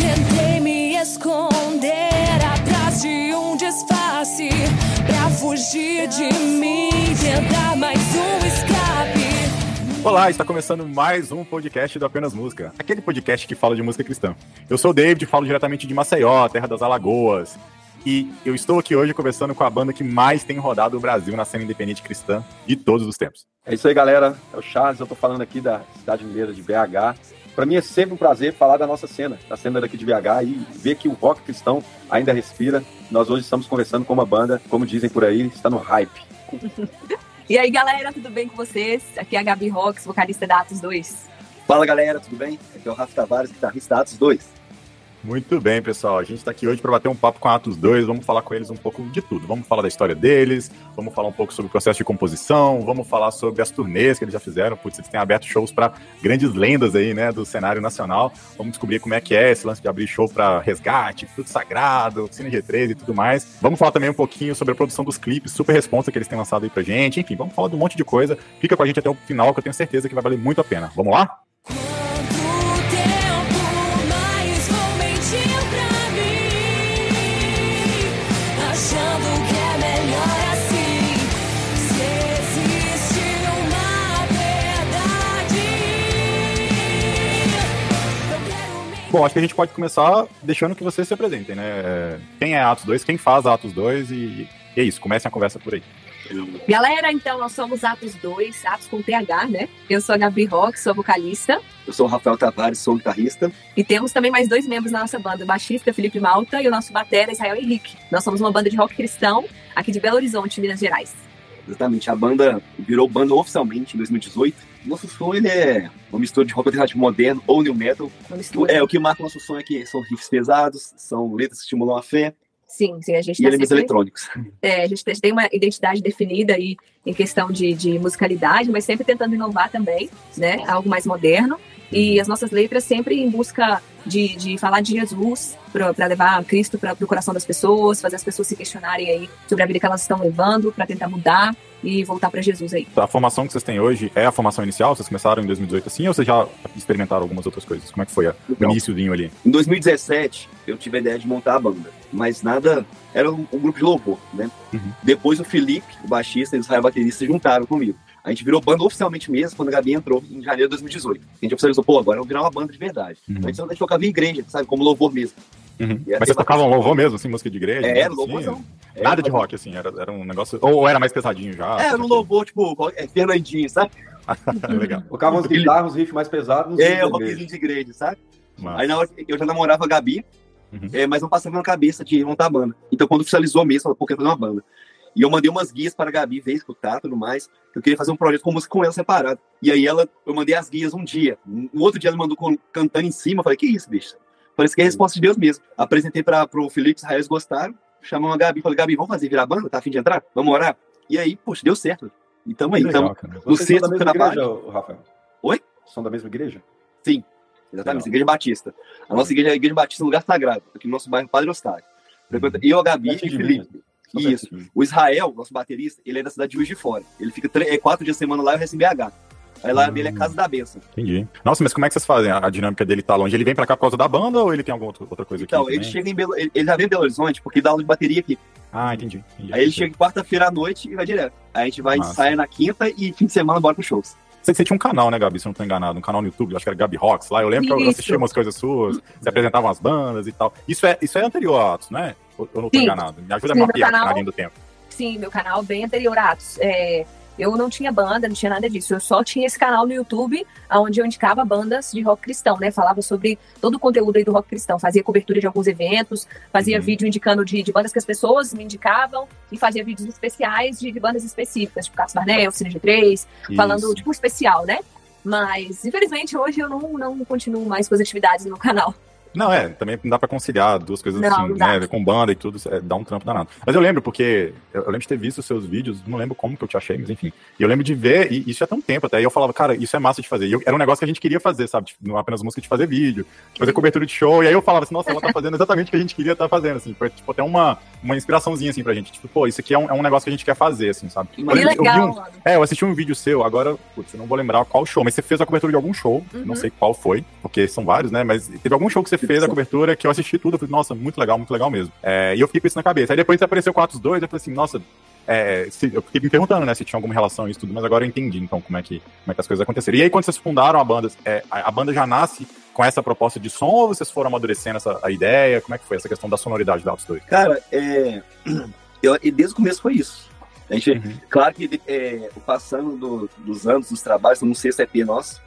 Tentei me esconder atrás de um disfarce pra fugir de mim, tentar mais um escape. Olá, está começando mais um podcast do Apenas Música, aquele podcast que fala de música cristã. Eu sou o David, falo diretamente de Maceió, terra das Alagoas. E eu estou aqui hoje conversando com a banda que mais tem rodado o Brasil na cena independente cristã de todos os tempos. É isso aí, galera. É o Charles, eu tô falando aqui da cidade mineira de BH. Para mim é sempre um prazer falar da nossa cena, da cena daqui de BH e ver que o rock cristão ainda respira. Nós hoje estamos conversando com uma banda, como dizem por aí, está no hype. E aí, galera, tudo bem com vocês? Aqui é a Gabi Rox, vocalista da Atos 2. Fala galera, tudo bem? Aqui é o Rafa Tavares, guitarrista da Atos 2. Muito bem, pessoal. A gente está aqui hoje para bater um papo com a Atos 2. Vamos falar com eles um pouco de tudo. Vamos falar da história deles, vamos falar um pouco sobre o processo de composição, vamos falar sobre as turnês que eles já fizeram. Putz, eles têm aberto shows para grandes lendas aí, né, do cenário nacional. Vamos descobrir como é que é esse lance de abrir show para Resgate, Fruto Sagrado, Cine G3 e tudo mais. Vamos falar também um pouquinho sobre a produção dos clipes, super responsa que eles têm lançado aí pra gente. Enfim, vamos falar de um monte de coisa. Fica com a gente até o final, que eu tenho certeza que vai valer muito a pena. Vamos lá? Bom, acho que a gente pode começar deixando que vocês se apresentem, né? Quem é Atos 2, quem faz Atos 2 e, e é isso, comecem a conversa por aí. Galera, então nós somos Atos 2, Atos com TH, né? Eu sou a Gabi Rox, sou vocalista. Eu sou o Rafael Tavares, sou guitarrista. E temos também mais dois membros na nossa banda, o baixista Felipe Malta e o nosso batera Israel Henrique. Nós somos uma banda de rock cristão aqui de Belo Horizonte, Minas Gerais. Exatamente, a banda virou banda oficialmente em 2018. Nosso som ele é uma mistura de rock alternativo moderno ou new metal. É, o que marca o nosso som é que são riffs pesados, são letras que estimulam a fé Sim, sim, a gente e tá elementos sempre- eletrônicos. É, a gente tem uma identidade definida aí em questão de, de musicalidade, mas sempre tentando inovar também, né? Algo mais moderno. E as nossas letras sempre em busca de, de falar de Jesus, para levar Cristo para o coração das pessoas, fazer as pessoas se questionarem aí sobre a vida que elas estão levando, para tentar mudar e voltar para Jesus aí. A formação que vocês têm hoje é a formação inicial? Vocês começaram em 2018 assim ou vocês já experimentaram algumas outras coisas? Como é que foi a- o Não. iníciozinho ali? Em 2017, eu tive a ideia de montar a banda, mas nada. Era um, um grupo de louvor, né? Uhum. Depois o Felipe, o baixista, e o Israel, baterista, se juntaram comigo. A gente virou banda oficialmente mesmo quando a Gabi entrou em janeiro de 2018. A gente oficializou, pô, agora eu vou virar uma banda de verdade. Uhum. Antes a gente tocava em igreja, sabe? Como louvor mesmo. Uhum. Mas vocês tocavam louvor mesmo, assim, música de igreja? É, né, era assim? louvorzão. É, Nada de rock, assim, era, era um negócio. Ou, ou era mais pesadinho já? É, era um louvor, tipo, é, Fernandinho, sabe? Legal. Tocavam as guitarras, os riffs mais pesados. É, o rockzinho de igreja, sabe? Mas- Aí na hora eu já namorava a Gabi, Uhum. é, mas não passava na cabeça de montar a banda. Então quando oficializou mesmo, falou, pô, quero fazer uma banda. E eu mandei umas guias para a Gabi ver, escutar tudo mais. Eu queria fazer um projeto com música com ela separado. E aí ela, eu mandei as guias um dia. No outro dia ela mandou cantando em cima. Eu falei, que isso, bicho? Parece que é a resposta de Deus mesmo. Apresentei para o Felipe Israel, eles gostaram. Chamamos a Gabi, falei, Gabi, vamos fazer virar banda? Tá a fim de entrar? Vamos orar? E aí, poxa, deu certo. Então aí, Legal, então, no sexto da mesma trabalho. igreja, Rafael? Oi? São da mesma igreja? Exatamente, Igreja Batista. A nossa igreja é a Igreja Batista Lugar Sagrado, aqui no nosso bairro Padre Eustáquio. Frequenta- Eu, a Gabi e o de Felipe. Isso. O Israel, nosso baterista, ele é da cidade de Juiz de Fora. Ele fica tre- é, quatro dias por semana lá e o resto em BH. Aí lá Hum. dele é Casa da Benção. Entendi. Nossa, mas como é que vocês fazem? A dinâmica dele tá longe? Ele vem pra cá por causa da banda ou ele tem alguma outra, coisa Então, aqui? ele também? chega em Belo, ele, ele já vem em Belo Horizonte porque dá aula de bateria aqui. Ah, entendi. entendi. Aí ele chega quarta-feira à noite e vai direto. Aí a gente vai, Massa. ensaia na quinta e fim de semana bora pros shows. Você, você tinha um canal, né, Gabi? Se eu não tô enganado, um canal no YouTube, eu acho que era Gabi Rocks lá. Eu lembro que eu Isso. assistia umas coisas suas, você apresentava umas bandas e tal. Isso é, isso é anterior a Atos, né? Ou eu não tô Sim. enganado? Me ajuda a Sim, meu mapear na canal- linha do tempo. Sim, meu canal bem anterior a Atos. É, eu não tinha banda, não tinha nada disso. Eu só tinha esse canal no YouTube, onde eu indicava bandas de rock cristão, né? Falava sobre todo o conteúdo aí do rock cristão. Fazia cobertura de alguns eventos, fazia Uhum. vídeo indicando de, de bandas que as pessoas me indicavam e fazia vídeos especiais de, de bandas específicas, tipo Carlos Barnel, Cine G3, falando tipo especial, né? Mas, infelizmente, hoje eu não, não continuo mais com as atividades no canal. Não, é, também não dá pra conciliar duas coisas Não, assim, não né? Com banda e tudo, é, dá um trampo danado. Mas eu lembro, porque eu, eu lembro de ter visto os seus vídeos, não lembro como que eu te achei, mas enfim. E eu lembro de ver, e isso já tem um tempo até, e eu falava, cara, isso é massa de fazer. E eu- era um negócio que a gente queria fazer, sabe? Tipo, não apenas música de fazer vídeo, de fazer cobertura de show, e aí eu falava assim, nossa, ela tá fazendo exatamente o que a gente queria estar fazendo, assim. Foi, tipo, até uma, uma inspiraçãozinha, assim, pra gente. Tipo, pô, isso aqui é um, é um negócio que a gente quer fazer, assim, sabe? Que Eu Que lembro que eu vi legal, um- é, eu assisti um vídeo seu, agora, putz, eu não vou lembrar qual show, mas você fez a cobertura de algum show, Uhum. não sei qual foi, porque são vários, né? Mas teve algum show que você fez a cobertura que eu assisti tudo, eu falei, nossa, muito legal, muito legal mesmo. É, e eu fiquei com isso na cabeça. Aí depois você apareceu o Atos 2, eu falei assim, nossa, é, se- eu fiquei me perguntando, né, se tinha alguma relação isso tudo, mas agora eu entendi, então, como é que, como é que as coisas aconteceram. E aí, quando vocês fundaram a banda, é, a, a banda já nasce com essa proposta de som, ou vocês foram amadurecendo essa, a ideia? Como é que foi essa questão da sonoridade da Atos 2? Cara, é, eu, desde o começo foi isso. A gente, Uhum. Claro que é, o passando do- dos anos, dos trabalhos, no sexto EP nosso,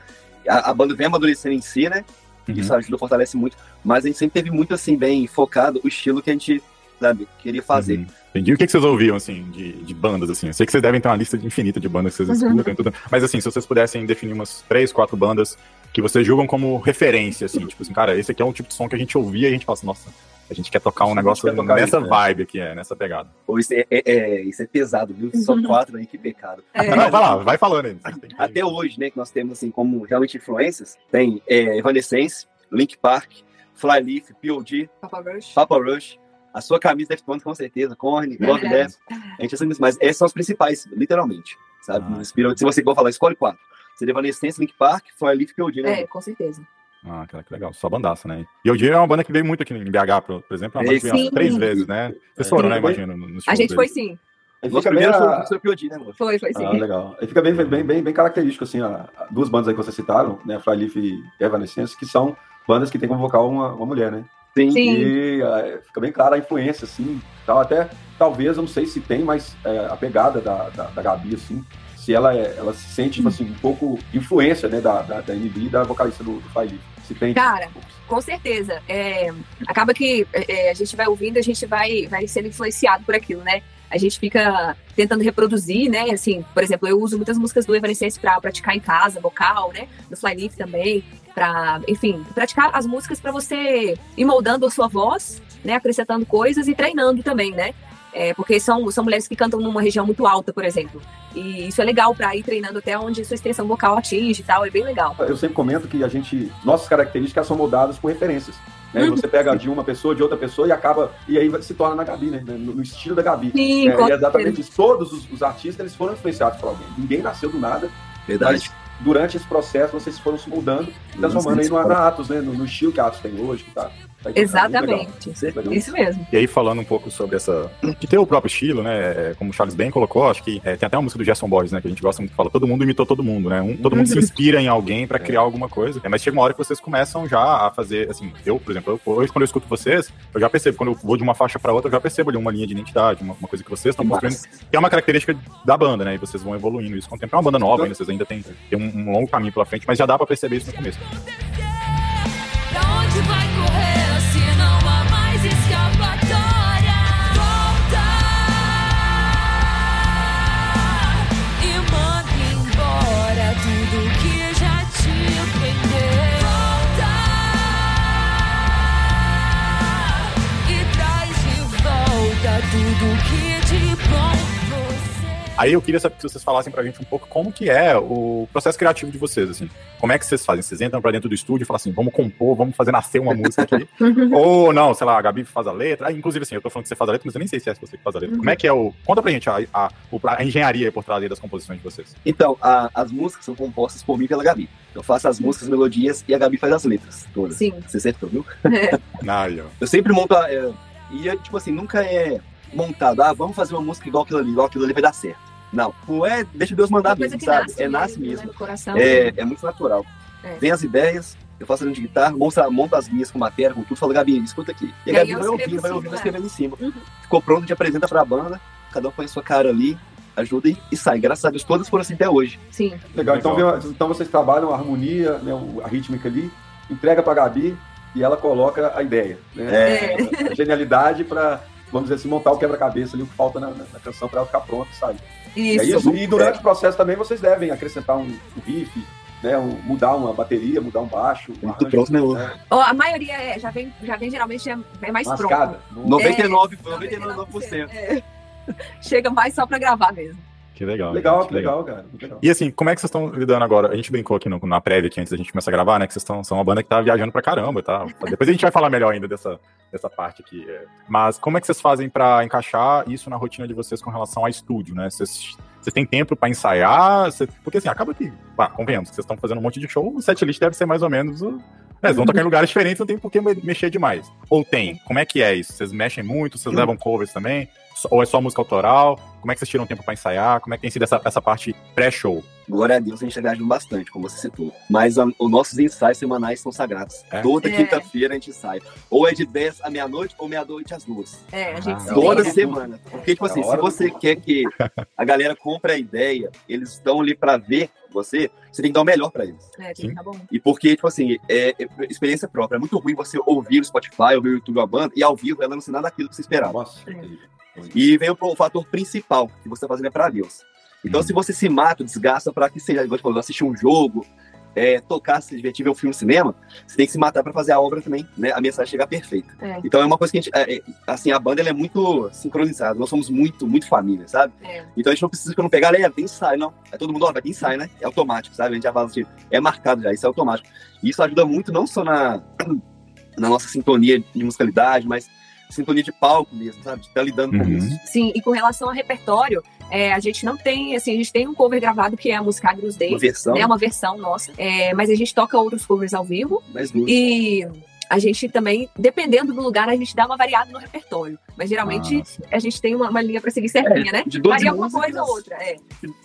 a, a banda vem amadurecendo em si, né? Uhum. Isso ajuda, fortalece muito. Mas a gente sempre teve muito, assim, bem focado o estilo que a gente, sabe, queria fazer. Uhum. Entendi. O que, que vocês ouviam, assim, de, de bandas, assim? Eu sei que vocês devem ter uma lista infinita de bandas que vocês Uhum. escutam e tudo. Mas, assim, se vocês pudessem definir umas três, quatro bandas que vocês julgam como referência, assim, tipo assim, cara, esse aqui é um tipo de som que a gente ouvia e a gente fala assim, nossa, a gente quer tocar um A negócio tocar nessa isso, né? vibe aqui, é, nessa pegada. Ou isso é, é- é- isso é pesado, viu? Só quatro aí, que pecado. É. Não, vai lá, vai falando aí. Até hoje, né, que nós temos, assim, como realmente influências, tem é, Evanescence, Link Park, Flyleaf, P.O.D., Papa Rush. Papa Rush, a sua camisa Deftones, com certeza, Korn, Love É. Death, a gente assim, mas esses são os principais, literalmente, sabe? Ah. Inspirou, se você for falar, escolhe quatro. Seria Evanescence, Link Park, Flyleaf e P.O.D., né? É, com certeza. Ah, cara, que legal. Só bandaça, né? E o Dia é uma banda que veio muito aqui em BH, por, exemplo, é uma banda que veio Sim. três vezes, né? Vocês foram, né, Sim. imagino, A gente foi deles. sim. Aí Nosso primeiro a- foi o P.O.D., né, amor? Foi, foi sim. Ah, legal. Aí fica bem, bem, bem, bem característico, assim, a, a duas bandas aí que vocês citaram, né, Flyleaf e Evanescence, que são bandas que tem como vocal uma, uma mulher, né? Sim. Sim. E ah, fica bem clara a influência, assim, tal, até, talvez, eu não sei se tem, mas é, a pegada da, da, da Gabi, assim, se ela, é, ela se sente, tipo assim, um pouco influência, né, da, da, da NB e da vocalista do, do Flyleaf. Se tem... Cara, Com certeza. É, acaba que é, a gente vai ouvindo, a gente vai, vai sendo influenciado por aquilo, né? A gente fica tentando reproduzir, né? Assim, por exemplo, eu uso muitas músicas do Evanescence para praticar em casa, vocal, né? Do Flyleaf também, para, enfim, praticar as músicas para você ir moldando a sua voz, né? Acrescentando coisas e treinando também, né? É, porque são, são mulheres que cantam numa região muito alta, por exemplo. E isso é legal para ir treinando até onde sua extensão vocal atinge e tal, é bem legal. Eu sempre comento que a gente, nossas características são moldadas por referências. Né? Uhum. Você pega de uma pessoa, de outra pessoa e acaba, e aí se torna na Gabi, né? No, no estilo da Gabi. Sim, É, e é exatamente isso. Todos os, os artistas eles foram influenciados por alguém. Ninguém nasceu do nada, Verdade. mas durante esse processo vocês foram se moldando, transformando aí no, na Atos, né? No, no estilo que a Atos tem hoje, que tá, Exatamente. tá legal. Legal. Isso mesmo. E aí, falando um pouco sobre essa. de ter o próprio estilo, né? é, Como o Charles bem colocou, acho que é, tem até uma música do Gerson Boys, né? Que a gente gosta muito de falar. Todo mundo imitou todo mundo, né? Um- todo mundo se inspira em alguém pra criar alguma coisa. É, mas chega uma hora que vocês começam já a fazer. Assim, eu, por exemplo, eu, hoje, quando eu escuto vocês, eu já percebo. Quando eu vou de uma faixa pra outra, eu já percebo ali uma linha de identidade, uma, uma coisa que vocês estão construindo. Que é uma característica da banda, né? E vocês vão evoluindo isso com o tempo. É uma banda nova ainda, vocês ainda têm, têm um, um longo caminho pela frente, mas já dá pra perceber isso no começo. Aí eu queria saber que vocês falassem pra gente um pouco como que é o processo criativo de vocês, assim. Como é que vocês fazem? Vocês entram pra dentro do estúdio e falam assim, vamos compor, vamos fazer nascer uma música aqui. Ou não, sei lá, a Gabi faz a letra. Ah, inclusive, assim, eu tô falando que você faz a letra, mas eu nem sei se é você que faz a letra. Como é que é o... Conta pra gente a, a, a engenharia por trás aí das composições de vocês. Então, a- as músicas são compostas por mim e pela Gabi. Eu faço as músicas, melodias e a Gabi faz as letras todas. Sim. Você acertou, viu? Aí, ó. Eu sempre monto. a- é, e, é, tipo assim, nunca é montado. Ah, vamos fazer uma música igual aquilo ali, igual aquilo ali vai dar certo. Não. Não é, deixa Deus mandar mesmo, sabe? nasce, é nasce né, mesmo. no coração. É, é muito natural. É. Vem as ideias, eu faço a linha de guitarra, monto, monto as linhas com matéria, com tudo, falo, Gabi, escuta aqui. E a Gabi vai ouvindo, vai em ouvindo, vai escrevendo em cima. Uhum. Ficou pronto, a gente apresenta pra banda, cada um põe a sua cara ali, ajuda e, e sai. Graças a Deus, todas foram assim até hoje. Sim. Legal, então, Legal. então vocês trabalham a harmonia, né, a rítmica ali, entrega pra Gabi e ela coloca a ideia. Né? É. A genialidade pra, vamos dizer assim, montar o quebra-cabeça ali, o que falta na, na- canção pra ela ficar pronta, sabe? Isso. É isso. E durante o processo também vocês devem acrescentar um, um riff, né, um- mudar uma bateria, mudar um baixo, um Muito arranjo, pronto, né? Ó, A maioria é- já, vem, já vem geralmente é, é mais mascada. pronto. Não- 99, É, 99%. É. Chega mais só pra gravar mesmo. Que legal. Legal, gente, que legal, cara. muito legal. E assim, como é que vocês estão lidando agora? A gente brincou aqui no- na prévia aqui antes da gente começar a gravar, né? Que vocês estão, são uma banda que tá viajando pra caramba, tá? Depois a gente vai falar melhor ainda dessa, dessa parte aqui. é. Mas como é que vocês fazem pra encaixar isso na rotina de vocês com relação ao estúdio, né? Vocês, vocês têm tempo pra ensaiar? Cê- porque assim, acaba que, bah, convenhamos, vocês estão fazendo um monte de show, o setlist deve ser mais ou menos. o- Vocês vão tocar em lugares diferentes, não tem por que me- mexer demais. Ou tem? Como é que é isso? Vocês mexem muito? Vocês levam covers também? Ou é só música autoral? Como é que vocês tiram tempo pra ensaiar? Como é que tem sido essa, essa parte pré-show? Glória a Deus, a gente tá viajando bastante, como você citou. Mas a- os nossos ensaios semanais são sagrados. É? Toda É. quinta-feira a gente ensaia. Ou é de 10 à meia-noite, ou meia-noite às duas. É, a gente Ah, Toda né? semana. Porque, tipo É assim, se do você povo. quer que a galera compre a ideia, eles estão ali pra ver você, você tem que dar o melhor pra eles. É, Sim. tá bom. E porque, tipo assim, é, é experiência própria. É muito ruim você ouvir o Spotify, ouvir o YouTube a banda, e ao vivo ela não ser nada daquilo que você esperava. Nossa, É. entendi. E vem o, o fator principal, que você tá fazendo é pra Deus. Então, Uhum. se você se mata, desgasta pra que seja, igual você falou, assistir um jogo, é, tocar, se divertir, ver um filme no cinema, você tem que se matar pra fazer a obra também, né? A mensagem chegar perfeita. É. Então é uma coisa que a gente, é, é, assim, a banda ela é muito sincronizada, nós somos muito, muito família, sabe? É. Então a gente não precisa que eu não pegar, galera, tem ensaio, não. É todo mundo, ó, vai ter ensaio, né? É automático, sabe? A gente já fala assim, é marcado já, isso é automático. E isso ajuda muito, não só na, na nossa sintonia de musicalidade, mas sintonia de palco mesmo, sabe? De estar lidando com Uhum. isso. Sim, e com relação ao repertório, é, a gente não tem, assim, a gente tem um cover gravado que é a música Agnus Dei, Uma versão, né, uma versão nossa, é, mas a gente toca outros covers ao vivo mais duro. e a gente também, dependendo do lugar, a gente dá uma variada no repertório, mas geralmente Ah, a gente tem uma, uma linha pra seguir certinha, né? De 12 Varia músicas, coisa ou outra, é.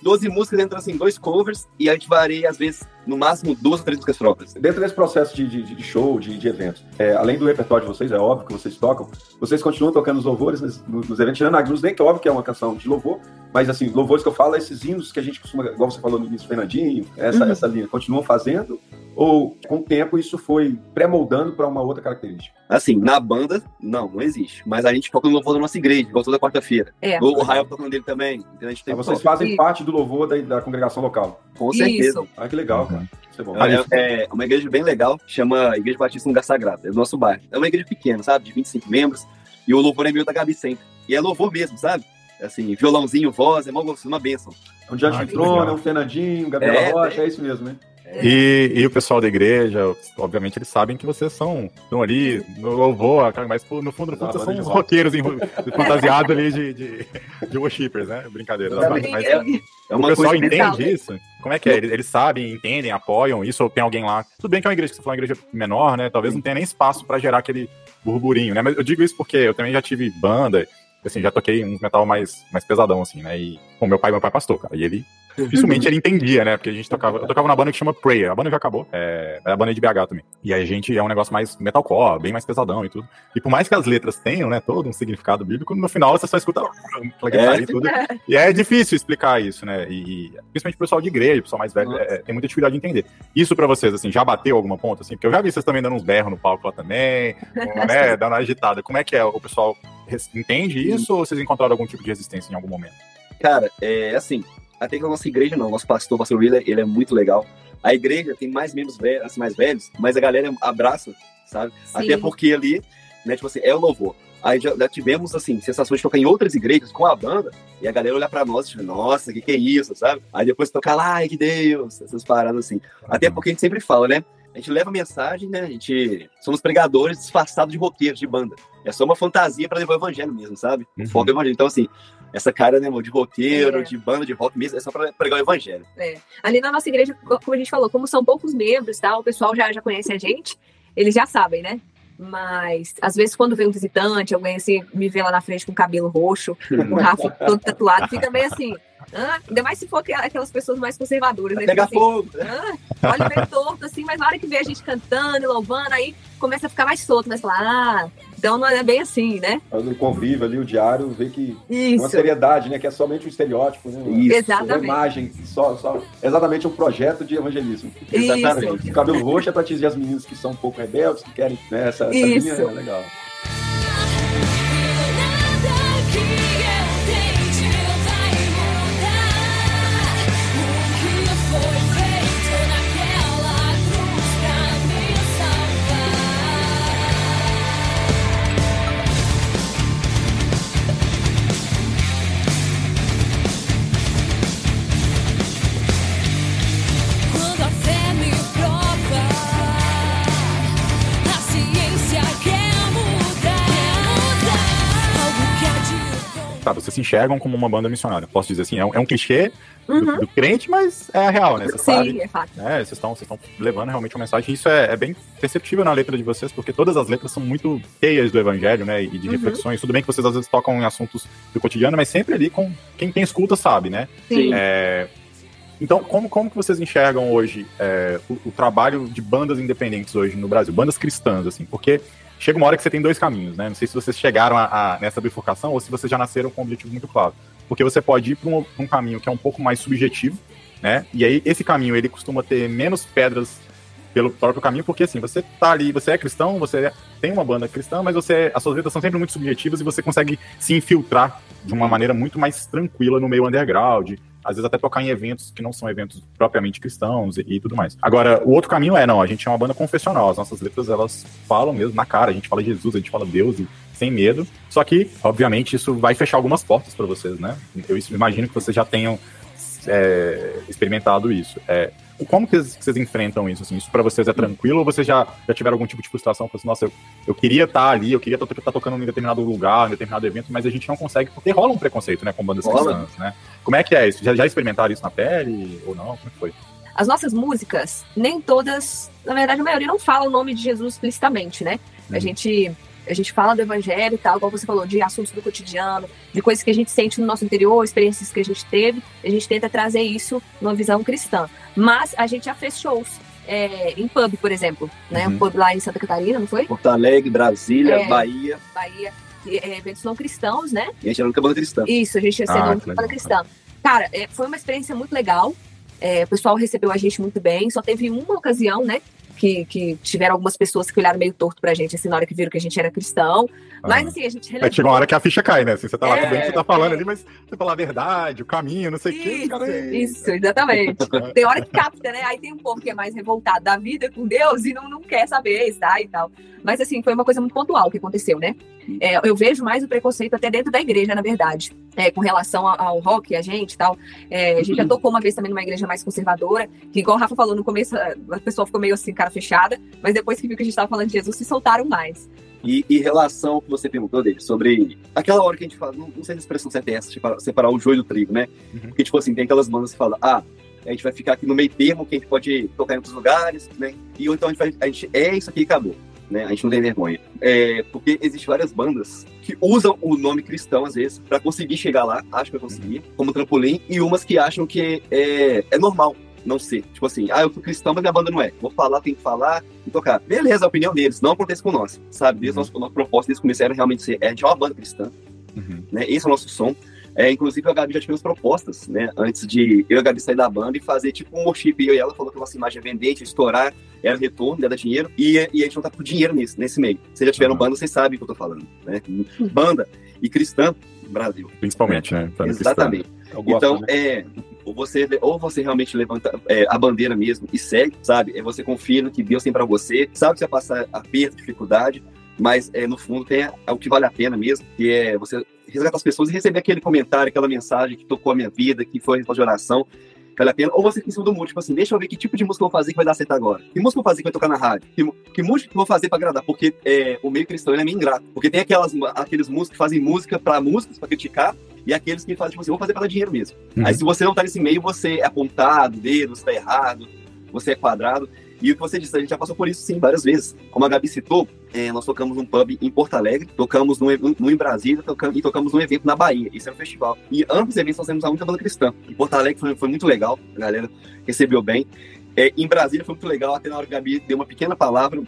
12 músicas entram assim, dois covers, e a gente varia, às vezes, no máximo duas ou três músicas próprias. Dentro desse processo de, de, de show, de, de eventos, é, além do repertório de vocês, é óbvio que vocês tocam, vocês continuam tocando os louvores nos, nos eventos, tirando a Agnus Dei, que é óbvio que é uma canção de louvor, mas assim, louvores que eu falo, esses hinos que a gente costuma, igual você falou no início, Fernandinho, essa, Uhum. essa linha, continuam fazendo, ou com o tempo isso foi pré-moldando para uma outra característica? Assim, na banda, não, não existe. Mas a gente toca no louvor da nossa igreja, igual toda quarta-feira. É. O, o Rael tocando dele também. Então a gente tem vocês fazem E- parte do louvor da, da congregação local. Com certeza. Isso. Ah, que legal, Uhum. cara. Isso é bom. É, é uma igreja bem legal, chama Igreja Batista no Lugar Sagrado, é do nosso bairro. É uma igreja pequena, sabe? De 25 membros. E o louvor é meio da Gabi sempre. E é louvor mesmo, sabe? Assim, violãozinho, voz, é mó gostoso, uma bênção. Um Diante Ah, Trono, legal. um Fernandinho, um Gabriel É, Rocha, é isso mesmo, né? E, e o pessoal da igreja, obviamente, eles sabem que vocês são estão ali no louvor, mas no fundo, no fundo, vocês são uns roqueiros fantasiados ali de, de, de worshippers, né? Brincadeira. Mas, É, é o pessoal legal. entende isso? Como é que é? Eles, eles sabem, entendem, apoiam isso? Ou tem alguém lá? Tudo bem que é uma igreja que você falou, uma igreja menor, né? Talvez não tenha nem espaço pra gerar aquele burburinho, né? Mas eu digo isso porque eu também já tive banda, assim, já toquei uns metal mais, mais pesadão, assim, né? E, bom, meu pai, meu pai é pastor, cara, e ele dificilmente ele entendia, né? Porque a gente tocava, eu tocava na banda que chama Prayer, a banda já acabou, é, é a banda de BH também. E aí a gente é um negócio mais metalcore, bem mais pesadão e tudo. E por mais que as letras tenham, né, todo um significado bíblico, no final você só escuta guitarra e tudo. E é difícil explicar isso, né? E principalmente o pessoal de igreja, o pessoal mais velho, Nossa. é, tem muita dificuldade de entender. Isso pra vocês, assim, já bateu alguma ponta, assim? Porque eu já vi vocês também dando uns berros no palco lá também, né? Dando uma agitada. Como é que é? O pessoal entende isso ou vocês encontraram algum tipo de resistência em algum momento? Cara, é assim, até que a nossa igreja não, nosso pastor, o pastor Willer, ele é muito legal. A igreja tem mais membros velhos, assim, mais velhos, mas a galera abraça, sabe? Sim. Até porque ali, né, tipo assim, é o louvor. Aí já, já tivemos, assim, sensações de tocar em outras igrejas com a banda, e a galera olhar pra nós e tipo, nossa, que que é isso, sabe? Aí depois tocar lá, ai que Deus, essas paradas assim. Até porque a gente sempre fala, né? A gente leva mensagem, né? A gente somos pregadores disfarçados de roqueiros, de banda. É só uma fantasia pra levar o evangelho mesmo, sabe? O Uhum. foco é o evangelho. Então, assim, essa cara, né, amor, de roqueiro, É. de banda, de rock mesmo, é só pra pregar o evangelho. Ali na nossa igreja, co- como a gente falou, como são poucos membros, tá? o pessoal já, já conhece a gente, eles já sabem, né? Mas, às vezes, quando vem um visitante, alguém assim, me vê lá na frente com cabelo roxo, com o Rafa todo tatuado, fica meio assim. "Ah", ainda mais se for aquela- aquelas pessoas mais conservadoras, né? Pegar Fica assim, fogo. "Ah", olha meio torto, assim, mas na hora que vê a gente cantando e louvando, aí começa a ficar mais solto, mas fala, ah, então não é bem assim, né? No convívio ali, o diário, vê que uma Isso, seriedade, né? Que é somente um estereótipo, né? Uma, Isso. uma exatamente. imagem, só, só, exatamente um projeto de evangelismo. Exatamente. O cabelo roxo é para atingir as meninas que são um pouco rebeldes, que querem, né? Essa, essa Isso. linha é legal. Se enxergam como uma banda missionária. Posso dizer assim, é um, é um clichê do, Uhum. do crente, mas é a real, né? Sabe. Sim, é fato. É, vocês estão levando realmente uma mensagem. Isso é, é bem perceptível na letra de vocês, porque todas as letras são muito cheias do evangelho, né? E de Uhum. reflexões. Tudo bem que vocês às vezes tocam em assuntos do cotidiano, mas sempre ali com quem tem escuta sabe, né? Sim. É, então, como, como que vocês enxergam hoje é, o, o trabalho de bandas independentes hoje no Brasil? Bandas cristãs, assim, porque chega uma hora que você tem dois caminhos, né? Não sei se vocês chegaram a, a- nessa bifurcação ou se vocês já nasceram com um objetivo muito claro. Porque você pode ir para um, um caminho que é um pouco mais subjetivo, né? E aí, esse caminho, ele costuma ter menos pedras pelo próprio caminho, porque assim, você tá ali, você é cristão, você tem uma banda cristã, mas você, as suas letras são sempre muito subjetivas e você consegue se infiltrar de uma maneira muito mais tranquila no meio underground, às vezes até tocar em eventos que não são eventos propriamente cristãos e, e tudo mais. Agora, o outro caminho é, não, a gente é uma banda confessional, as nossas letras, elas falam mesmo na cara, a gente fala Jesus, a gente fala Deus e sem medo, só que, obviamente, isso vai fechar algumas portas para vocês, né? Eu imagino que vocês já tenham é, experimentado isso. É, como que vocês, enfrentam isso? Assim? Isso para vocês é tranquilo ou vocês já, já tiveram algum tipo de frustração? Assim, Nossa, eu, eu queria estar ali, eu queria estar tocando em determinado lugar, em determinado evento, mas a gente não consegue, porque rola um preconceito, né, com bandas Rola. cristãs, né? Como é que é isso? Já, já experimentaram isso na pele ou não? Como é foi? As nossas músicas, nem todas, na verdade, a maioria não fala o nome de Jesus explicitamente, né? A Uhum. gente a gente fala do evangelho e tal, igual você falou, de assuntos do cotidiano, de coisas que a gente sente no nosso interior, experiências que a gente teve, a gente tenta trazer isso numa visão cristã. Mas a gente já fez shows é, em pub, por exemplo, né? Uhum. Um pub lá em Santa Catarina, não foi? Porto Alegre, Brasília, É. Bahia. Bahia, e, é, eventos não cristãos, né? E a gente era a banda cristã. Isso, a gente ia ser Ah, legal. banda cristã. Cara, é, foi uma experiência muito legal. É, o pessoal recebeu a gente muito bem. Só teve uma ocasião, né? Que, que tiveram algumas pessoas que olharam meio torto pra gente, assim, na hora que viram que a gente era cristão. Mas, Ah. assim, a gente É que chega uma hora que a ficha cai, né? Assim, você tá lá, É, tudo bem que você tá falando é. ali, mas você fala a verdade, o caminho, não sei o quê. Isso, cara, é- isso, exatamente. Tem hora que capta, né? Aí tem um povo que é mais revoltado da vida com Deus e não, não quer saber, está e tal. Mas assim, foi uma coisa muito pontual que aconteceu, né? É, eu vejo mais o preconceito até dentro da igreja, na verdade. É, com relação ao, rock, a gente e tal. É, a gente já tocou uma vez também numa igreja mais conservadora, que igual o Rafa falou no começo, a a pessoa ficou meio assim, cara fechada, mas depois que viu que a gente tava falando de Jesus, se soltaram mais. E em relação ao que você perguntou dele, sobre aquela hora que a gente fala, não, não sei se a expressão certa é essa, tipo, separar o joio do trigo, né? Uhum. Porque, tipo assim, tem aquelas bandas que falam, ah, a gente vai ficar aqui no meio termo, que a gente pode tocar em outros lugares, né? E ou então a gente, vai, a gente é isso aqui e acabou. Né? A gente não tem vergonha. É, porque existem várias bandas que usam o nome cristão, às vezes, para conseguir chegar lá, acham que vai conseguir, como trampolim, e umas que acham que é, é normal não ser. Tipo assim, ah, eu sou cristão, mas minha banda não é. Vou falar, tem que falar e tocar. Beleza, a opinião deles. Não acontece com nós, sabe? Desde Uhum. o nosso, nosso propósito, desde o começo era realmente ser, é, é uma banda cristã, Uhum. né? Esse é o nosso som. É, inclusive, eu e a Gabi já tivemos propostas, né? Antes de eu e a Gabi sair da banda e fazer tipo um worship. Eu e ela falou que a nossa imagem é vendente, estourar, era retorno, dar dinheiro. E, e a gente não tá por dinheiro nisso, nesse meio. Vocês já tiveram Uhum. banda, vocês sabem o que eu tô falando, né? Banda e cristã, Brasil. Principalmente, né? cristã. Exatamente. Gosto, Então, né? é, ou você, ou você realmente levanta é, a bandeira mesmo e segue, sabe? É você confia no que Deus tem pra você, sabe que você vai passar aperto, dificuldade, mas é, no fundo tem a- o que vale a pena mesmo, que é você resgatar as pessoas e receber aquele comentário, aquela mensagem que tocou a minha vida, que foi resposta de oração, vale a pena. Ou você fica em cima do muro, tipo assim, deixa eu ver que tipo de música eu vou fazer que vai dar certo agora. Que música eu vou fazer que vai tocar na rádio? Que, que música que eu vou fazer pra agradar? Porque é, o meio cristão ele é meio ingrato. Porque tem aquelas, aqueles músicos que fazem música pra músicos, pra criticar, e aqueles que fazem, tipo assim, vou fazer pra dar dinheiro mesmo. Uhum. Aí se você não tá nesse meio, você é apontado, dedo, você tá errado, você é quadrado. E o que você disse, a gente já passou por isso sim várias vezes. Como a Gabi citou, eh, nós tocamos num pub em Porto Alegre, tocamos num, num em Brasília tocamos, e tocamos num evento na Bahia. Isso era um festival. E ambos os eventos nós temos a única banda cristã. Em Porto Alegre foi, foi muito legal, a galera recebeu bem. Eh, em Brasília foi muito legal, até na hora que a Gabi deu uma pequena palavra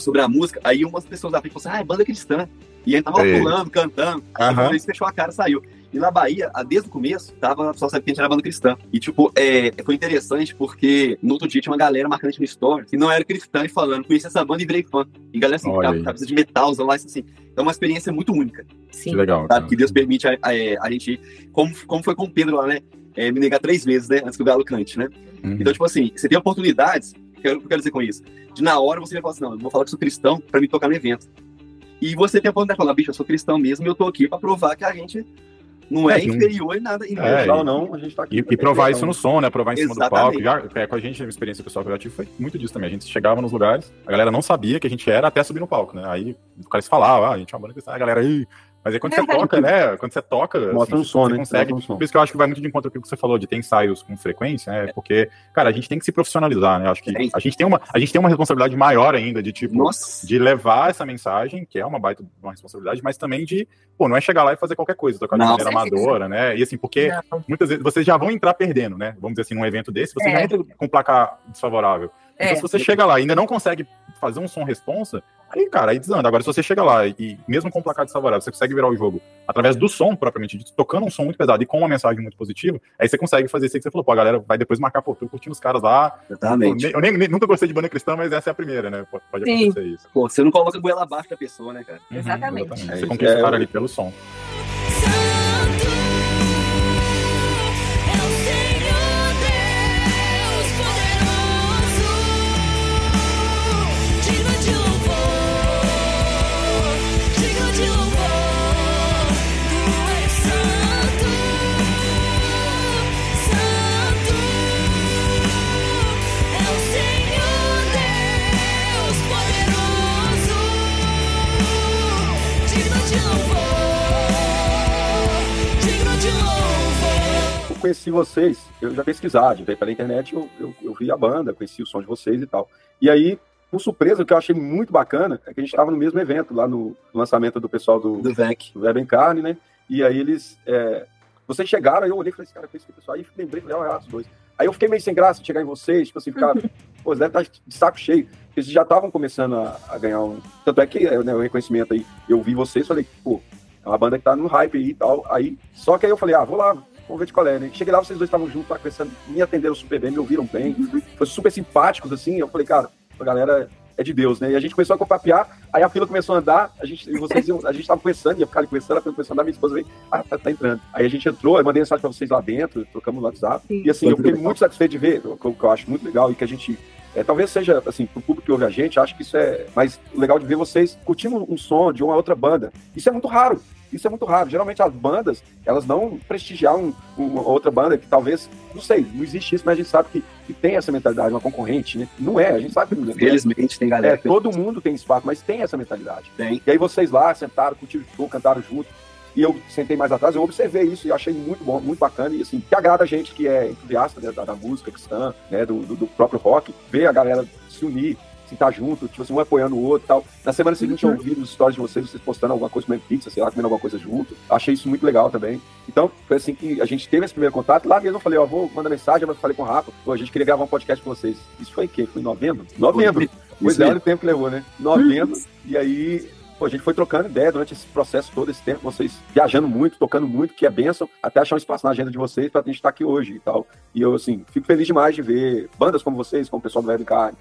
sobre a música, aí umas pessoas da frente falaram assim, ah, é banda cristã. E aí tava pulando, cantando. Aham. Aí fechou a cara e saiu. E na Bahia, a- desde o começo, tava, só sabia que a gente era banda cristã. E, tipo, é, foi interessante porque no outro dia tinha uma galera marcando a gente no story que não era cristã e falando, conheci essa banda e virei fã. E galera assim, Olha aí. cabeça de metal, lá, isso assim. Então é uma experiência muito única, Sim. Que legal. sabe? Que Deus permite a, a- a gente ir. Como, como foi com o Pedro lá, né? É, me negar três vezes, né? Antes que o Galo cante, né? Uhum. Então, tipo assim, você tem oportunidades, o que eu o que eu quero dizer com isso? De na hora você vai falar assim, não, eu vou falar que sou cristão pra me tocar no evento. E você tem a oportunidade de falar, bicho, eu sou cristão mesmo e eu tô aqui pra provar que a gente não é, É, inferior em nada. Em É. Legal, não, a gente tá aqui. E, e provar isso no som, né? Provar em cima do palco. Já, é, com a gente, a experiência pessoal que eu já tive foi muito disso também. A gente chegava nos lugares, a galera não sabia que a gente era até subir no palco, né? Aí o cara se falava, ah, a gente é uma banda cristã, a galera aí, Mas aí quando você toca, né? Quando você toca, Mostra um som, você né? consegue. Mostra um som. Por isso que eu acho que vai muito de encontro com o que você falou de ter ensaios com frequência, né? Porque, cara, a gente tem que se profissionalizar, né? Eu Acho que a gente tem uma, a gente tem uma responsabilidade maior ainda de tipo Nossa. de levar essa mensagem, que é uma baita uma responsabilidade, mas também de, pô, não é chegar lá e fazer qualquer coisa, tocar de maneira amadora, né? E assim, porque Não. muitas vezes vocês já vão entrar perdendo, né? Vamos dizer assim, num evento desse, você É. já entra com placar desfavorável. Então, É. se você chega lá e ainda não consegue fazer um som responsa, aí, cara, aí desanda. Agora, se você chega lá e, mesmo com um placar desfavorável, você consegue virar o jogo através do som, propriamente dito, tocando um som muito pesado e com uma mensagem muito positiva, aí você consegue fazer isso que você falou, pô, a galera vai depois marcar, pô, tô curtindo os caras lá. Exatamente. nem- eu nem, nem- nunca gostei de banda cristã, mas essa é a primeira, né? Pode, pode Sim. acontecer isso. Pô, você não coloca a goela abaixo da pessoa, né, cara? Uhum, Exatamente. É Você conquista É, o cara ali pelo som. Conheci vocês, eu já pesquisava, já veio pela internet, eu, eu, eu vi a banda, conheci o som de vocês e tal. E aí, por surpresa, o que eu achei muito bacana é que a gente estava no mesmo evento, lá no lançamento do pessoal do, Do VEC. do Web Carne, né? E aí eles. é, vocês chegaram, aí eu olhei e falei, esse cara conhece esse pessoal. Aí lembrei, falei, olha, os dois. Aí eu fiquei meio sem graça de chegar em vocês, tipo assim, ficar. Pô, eles devem estar de saco cheio. Porque eles já estavam começando a, a ganhar um. Tanto é que é, né, o reconhecimento aí, eu vi vocês, falei, pô, é uma banda que tá no hype aí e tal. Aí, só que aí eu falei, ah, vou lá, vamos ver de qual é, né? Cheguei lá, vocês dois estavam juntos, lá conversando, me atenderam super bem, me ouviram bem, foi super simpáticos, assim. Eu falei, cara, a galera é de Deus, né? E a gente começou a copapear, aí a fila começou a andar, a gente, e vocês iam, a gente tava conversando, ia ficar ali conversando, a fila começou a andar, minha esposa veio, ah, tá, tá entrando. Aí a gente entrou, eu mandei mensagem pra vocês lá dentro, trocamos no WhatsApp, Sim. e assim, Foi eu fiquei legal. muito satisfeito de ver, o que eu- que eu acho muito legal, e que a gente, é, talvez seja, assim, pro público que ouve a gente, acho que isso é mais legal de ver vocês curtindo um som de uma outra banda. Isso é muito raro. Isso é muito raro. Geralmente as bandas, elas não prestigiam um, uma outra banda que talvez, não sei, não existe isso, mas a gente sabe que, que tem essa mentalidade, uma concorrente, né? Não é, a gente sabe que não é. Felizmente tem É, galera que todo mundo tem espaço, mas tem essa mentalidade. tem. E aí vocês lá sentaram, curtiram o show, cantaram junto. E eu sentei mais atrás, eu observei isso e achei muito bom, muito bacana. E assim, que agrada a gente que é entusiasta né, da, da música cristã, né, do, do, do próprio rock, ver a galera se unir, se estar junto, tipo assim, um apoiando o outro e tal. Na semana seguinte eu ouvi nos stories de vocês, vocês postando alguma coisa, comendo pizza, sei lá, comendo alguma coisa junto. Achei isso muito legal também. Então, foi assim que a gente teve esse primeiro contato. Lá mesmo eu falei, ó, vou mandar mensagem, mas eu falei com o Rafa, pô, a gente queria gravar um podcast com vocês. Isso foi em quê? Foi em novembro? Novembro. Pois é, olha o tempo que levou, né? Novembro. E aí, pô, a gente foi trocando ideia durante esse processo todo, esse tempo, vocês viajando muito, tocando muito, que é benção, até achar um espaço na agenda de vocês pra gente estar aqui hoje e tal. E eu, assim, fico feliz demais de ver bandas como vocês, como o pessoal do Webcard,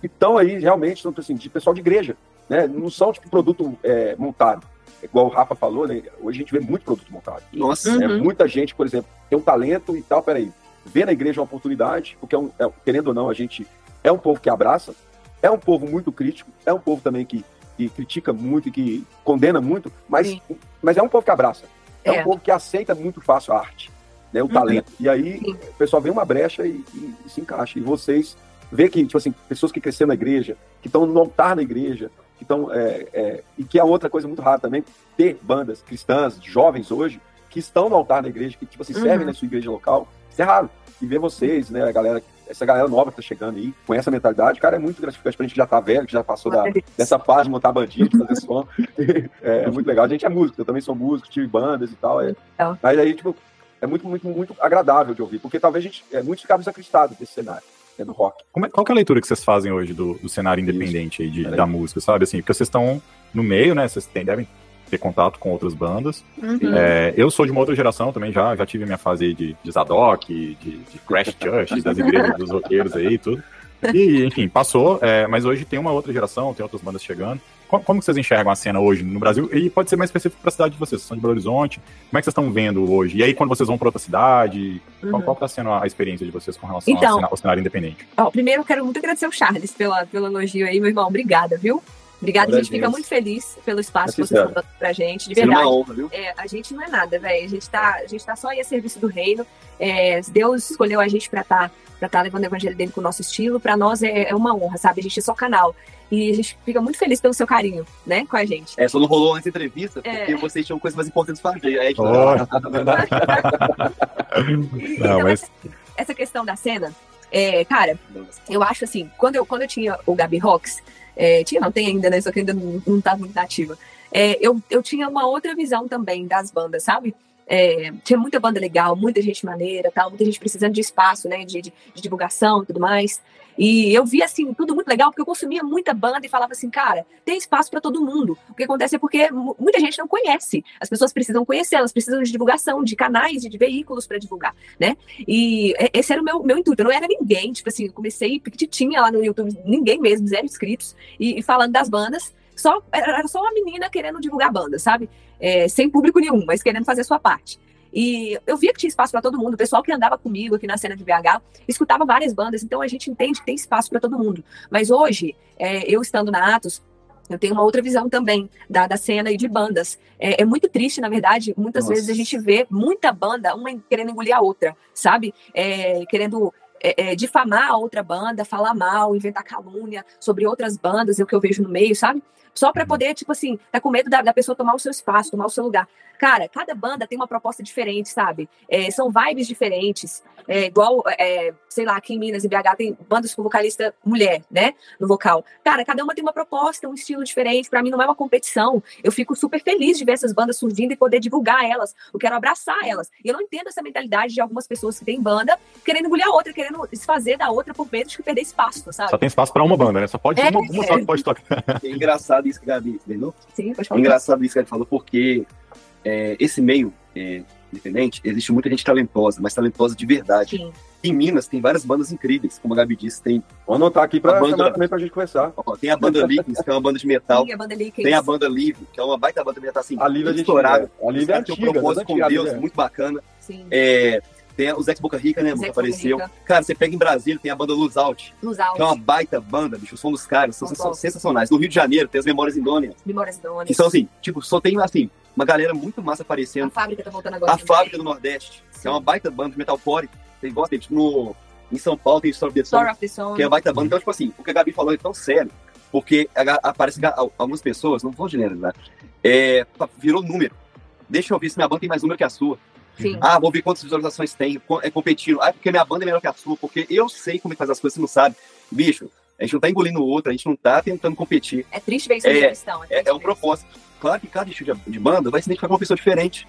que estão aí realmente, são, assim, de pessoal de igreja, né? Não são, tipo, produto é, montado. Igual o Rafa falou, né? Hoje a gente vê muito produto montado. Nossa. Uhum. É, muita gente, por exemplo, tem um talento e tal, peraí, vê na igreja uma oportunidade, porque, é um, é, querendo ou não, a gente é um povo que abraça, é um povo muito crítico, é um povo também que, que critica muito e que condena muito, mas, Sim. mas é um povo que abraça. É, É. um povo que aceita muito fácil a arte, né, o talento. E aí Sim. o pessoal vê uma brecha e, e- e se encaixa. E vocês vê que, tipo assim, pessoas que cresceram na igreja, que estão no altar na igreja, que estão. É, é, e que é outra coisa muito rara também, ter bandas cristãs, jovens hoje, que estão no altar na igreja, que, tipo assim, Uhum. servem na sua igreja local. Isso é raro. E ver vocês, né, a galera, essa galera nova que tá chegando aí, com essa mentalidade, cara, é muito gratificante pra gente que já tá velho, que já passou da, dessa fase de montar bandinha, de fazer som. é, é muito legal. A gente é músico, eu também sou músico, tive bandas e tal. É, mas aí, tipo, é muito, muito, muito agradável de ouvir, porque talvez a gente, é, muitos ficam desacreditados desse cenário, né, do rock. Como é- qual que é a leitura que vocês fazem hoje do, do cenário independente aí de- da música, sabe? Assim, porque vocês estão no meio, né? Vocês têm- devem ter contato com outras bandas. Uhum. É, eu sou de uma outra geração também, já, já tive minha fase aí de, de Zadok, de, de Crash Church, das igrejas dos roqueiros aí e tudo. E, enfim, passou, é, mas hoje tem uma outra geração, tem outras bandas chegando. Como, como vocês enxergam a cena hoje no Brasil? E pode ser mais específico para a cidade de vocês, vocês são de Belo Horizonte. Como é que vocês estão vendo hoje? E aí, quando vocês vão para outra cidade, qual, Uhum. qual tá sendo a experiência de vocês com relação Então. ao, cena- ao cenário independente? Ó, primeiro, eu quero muito agradecer o Charles pela, pelo elogio aí, meu irmão. Obrigada, viu? Obrigada, a gente fica muito feliz pelo espaço que vocês estão dando pra gente, de verdade. uma honra, viu? É, a gente não é nada, velho. A gente tá, a gente tá só aí a serviço do reino. É, Deus escolheu a gente pra estar pra tá levando o evangelho dele com o nosso estilo. Pra nós é, é uma honra, sabe? A gente é só canal. E a gente fica muito feliz pelo seu carinho, né, com a gente. É, só não rolou antes da entrevista, É. porque vocês tinham coisas mais importantes pra fazer. Aí a gente Oh, verdade. Não, então, mas essa, essa questão da cena, é, cara, eu acho assim, quando eu, quando eu tinha o Gabi Rocks, é, tinha, não tem ainda, né? Só que ainda não, não tá muito ativa. É, eu, eu tinha uma outra visão também das bandas, sabe? É, tinha muita banda legal, muita gente maneira, tal, muita gente precisando de espaço, né? De, de, de divulgação e tudo mais. E eu via assim, tudo muito legal, porque eu consumia muita banda e falava assim, cara, tem espaço para todo mundo. O que acontece é porque mu- muita gente não conhece. As pessoas precisam conhecer, elas precisam de divulgação, de canais, de, de veículos para divulgar, né? E e- esse era o meu, meu intuito. Eu não era ninguém, tipo assim, eu comecei pequitinha lá no YouTube, ninguém mesmo, zero inscritos, e, e falando das bandas. Só, era só uma menina querendo divulgar banda, sabe? É, sem público nenhum, mas querendo fazer a sua parte. E eu via que tinha espaço para todo mundo. O pessoal que andava comigo aqui na cena de BH escutava várias bandas, então a gente entende que tem espaço para todo mundo. Mas hoje, é, eu estando na Atos, eu tenho uma outra visão também da, da cena e de bandas. É, é muito triste, na verdade, muitas Nossa. vezes a gente vê muita banda, uma querendo engolir a outra, sabe? É, querendo é, é, difamar a outra banda, falar mal, inventar calúnia sobre outras bandas, é o que eu vejo no meio, sabe? Só para poder, tipo assim, tá com medo da, da pessoa tomar o seu espaço, tomar o seu lugar. Cara, cada banda tem uma proposta diferente, sabe? É, são vibes diferentes. É, igual, é, sei lá, aqui em Minas e BH tem bandas com vocalista mulher, né? No vocal. Cara, cada uma tem uma proposta, um estilo diferente. Pra mim não é uma competição. Eu fico super feliz de ver essas bandas surgindo e poder divulgar elas. Eu quero abraçar elas. E eu não entendo essa mentalidade de algumas pessoas que têm banda querendo engolir a outra, querendo desfazer da outra por medo de perder espaço, sabe? só tem espaço pra uma banda, né? Só pode É, uma, uma só que pode tocar. É engraçado isso que a Gabi entendeu? Sim, pode É falar. engraçado isso que a Gabi falou, porque é, esse meio é, independente, existe muita gente talentosa, mas talentosa de verdade. Sim. Em Minas tem várias bandas incríveis, como a Gabi disse, tem, Vou anotar aqui pra A banda- também pra gente conversar. ó, tem a banda Lickens, que é uma banda de metal, Sim, a banda Lickens. tem a banda Livre, que é uma baita banda de metal assim, A a gente estourada. A Lívia é caras têm um antiga, propósito com Deus, né? muito bacana. Sim. É, tem os Ex Boca Rica, né, Os que apareceu. Cara, você pega em Brasília, tem a banda Luz Out, Nos que é uma baita banda, bicho, o som dos caras são Bom, sensa- bom. sensacionais. No Rio de Janeiro tem as Memórias Indônia, Memórias Donas. que são assim, tipo, só tem assim, uma galera muito massa A aparecendo. fábrica tá voltando agora. A. Fábrica do Nordeste, que é uma baita banda de metalcore. Tem gosta, tipo, no, em São Paulo tem Story of the Song, Story of the Song. que é uma baita banda. Então, tipo assim, o que a Gabi falou é tão sério, porque a aparece a- algumas pessoas, não vou generalizar, é, virou número. Deixa eu ver se minha banda tem mais número que a sua. Sim. Ah, vou ver quantas visualizações tem, é competindo. Ah, porque minha banda é melhor que a sua, porque eu sei como é que faz as coisas, você não sabe. Bicho, a gente não tá engolindo o outro, a gente não tá tentando competir. É triste ver isso É, na questão. É, é um propósito. Claro que cada estilo de, de banda vai se identificar com uma pessoa diferente.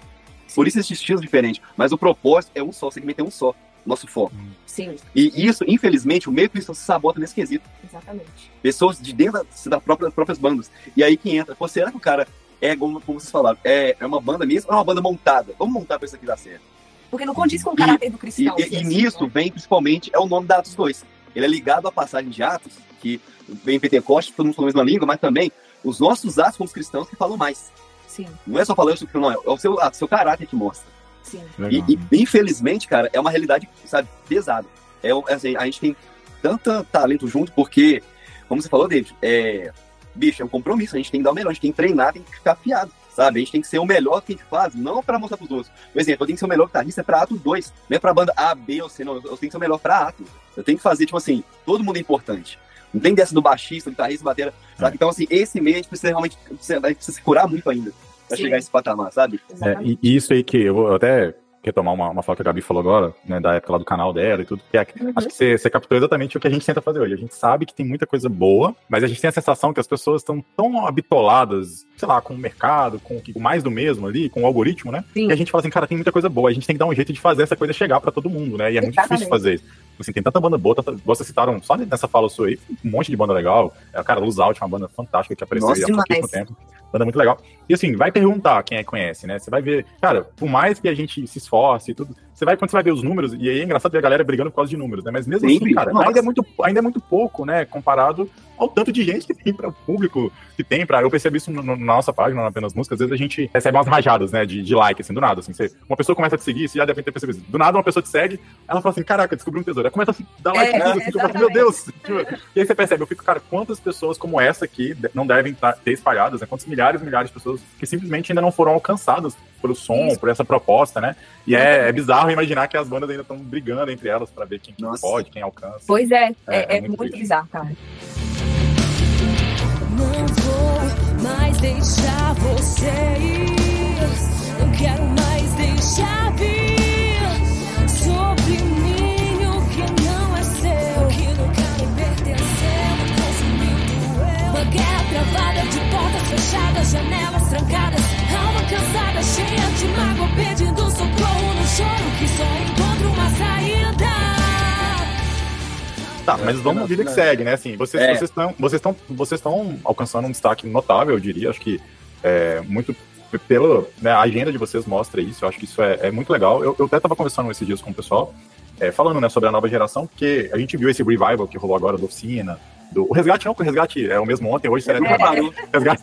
Por isso existem estilos diferentes. Mas o propósito é um só, o segmento é um só. Nosso foco. Sim, E isso, infelizmente, o meio cristão se sabota nesse quesito. exatamente. Pessoas de dentro da, da própria, das próprias bandas. E aí que entra. Pô, será que o cara é, como, como vocês falaram, é, é uma banda mesmo é uma banda montada? Vamos montar pra isso aqui dar certo. Porque não condiz com o caráter do E, cristão. e- assim, e né? nisso vem principalmente é o nome da Atos 2. Ele é ligado à passagem de Atos, que vem em Pentecostes, todo mundo a mesma língua, mas também os nossos atos como cristãos que falam mais. Sim, Não é só falando sobre não, é o seu, o seu caráter que mostra. sim. Legal. E, e, infelizmente, cara, é uma realidade, sabe, pesada. É, um- assim, a gente tem tanto talento junto, porque, como você falou, David, é, bicho, é um compromisso, a gente tem que dar o melhor, a gente tem que treinar, tem que ficar afiado, sabe? A gente tem que ser o melhor que a gente faz, não pra mostrar pros outros. Por exemplo, eu tenho que ser o melhor guitarrista pra Atos 2, não é pra banda A, B ou C, não, eu tenho que ser o melhor pra Atos. Eu tenho que fazer, tipo assim, todo mundo é importante. Não tem dessa do baixista, do guitarrista, batera, sabe? Então, assim, esse gente precisa realmente, você vai precisar se curar muito ainda pra Sim. chegar a esse patamar, sabe? É, e e isso aí que eu vou até retomar uma, uma fala que a Gabi falou agora, né, da época lá do canal dela e tudo, que é, Uhum. acho que você, você captou exatamente o que a gente tenta fazer hoje. A gente sabe que tem muita coisa boa, mas a gente tem a sensação que as pessoas estão tão habitoladas, sei lá, com o mercado, com o mais do mesmo ali, com o algoritmo, né? Sim. E a gente fala assim, cara, tem muita coisa boa, a gente tem que dar um jeito de fazer essa coisa chegar pra todo mundo, né? E é muito Exatamente. difícil fazer isso. Assim, tem tanta banda boa, tanta, vocês citaram, só nessa fala sua aí, um monte de banda legal. É, cara, Luz Out, uma banda fantástica que apareceu Nossa, há pouquíssimo tempo. Banda muito legal. E assim, vai perguntar quem é que conhece, né? Você vai ver, cara, por mais que a gente se esforce e tudo, você vai, quando você vai ver os números, e aí é engraçado ver a galera brigando por causa de números, né? Mas mesmo Sempre, assim, cara, nossa. ainda é, muito, ainda é muito pouco, né? Comparado ao tanto de gente que tem para o público, que tem pra. Eu percebi isso no- no- na nossa página, não apenas música, às vezes a gente recebe umas rajadas, né? De, de like, assim, do nada. Assim, você- uma pessoa começa a te seguir, você já deve ter percebido isso. Do nada uma pessoa te segue, ela fala assim: caraca, descobri um tesouro. Ela começa a dar like É, tudo, assim, tipo, assim, meu. Deus! Tipo, e aí você percebe, eu fico, cara, quantas pessoas como essa aqui não devem tá- ter espalhadas, né? Quantos milhares e milhares de pessoas que simplesmente ainda não foram alcançadas pelo som, Isso. por essa proposta, né? E é, é bizarro imaginar que as bandas ainda estão brigando entre elas pra ver quem Nossa. pode, quem alcança. Pois é, É, é, é é muito muito, bizarro, cara. Não vou mais deixar você ir. Não quero mais deixar vir sobre mim o que não é seu. O que nunca me pertenceu, consumindo eu. Uma guerra travada de portas fechadas, janelas trancadas. Cansada, cheia de mágoa, pedindo socorro no choro que só encontra uma saída. Tá, mas vamos vida que segue, né? Assim, vocês É. estão vocês estão vocês estão alcançando um destaque notável, eu diria. Acho que é, muito p- pela né, a agenda de vocês mostra isso. Eu acho que isso é, é muito legal. Eu, eu até estava conversando esses dias com o pessoal, é, falando né, sobre a nova geração, porque a gente viu esse revival que rolou agora da oficina. Do, o Resgate não, porque o Resgate é o mesmo ontem, hoje será parou. Resgate,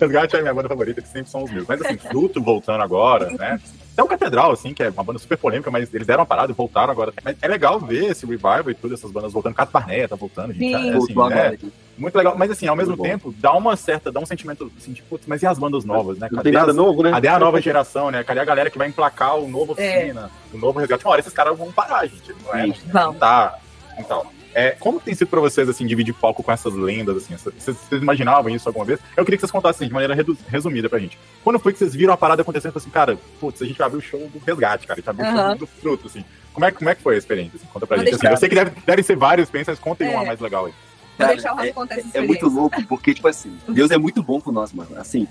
Resgate é a minha banda favorita, que sempre são os meus. Mas assim, Fruto voltando agora, né? Até o Catedral, assim, que é uma banda super polêmica, mas eles deram uma parada e voltaram agora. Mas é legal ver esse revival e tudo, essas bandas voltando. Cato Barnett tá voltando, gente. Sim. É, assim, né? Muito legal. Mas assim, ao mesmo Muito bom. tempo, dá uma certa, dá um sentimento assim, de, putz, mas e as bandas novas, né? Não Cadê tem nada as- novo, né? Cadê a nova geração, né? Cadê a galera que vai emplacar o novo É. oficina, o novo resgate? Uma hora esses caras vão parar, gente. Não é? Sim. Não tá. Então, é, como tem sido pra vocês, assim, dividir palco com essas lendas, assim? Vocês, vocês imaginavam isso alguma vez? Eu queria que vocês contassem de maneira resumida pra gente. Quando foi que vocês viram a parada acontecendo e falaram assim, cara, putz, a gente abriu o show do resgate, cara, a gente abriu o show do fruto, assim. Como é, que- como é que foi a experiência? assim? Conta pra Vou gente. Assim, eu sei que deve, devem ser vários experiências, mas contem É. uma mais legal aí. Vou Cara, deixar o Rafa é- É muito louco, porque, tipo assim, Deus é muito bom com nós, mano. Assim,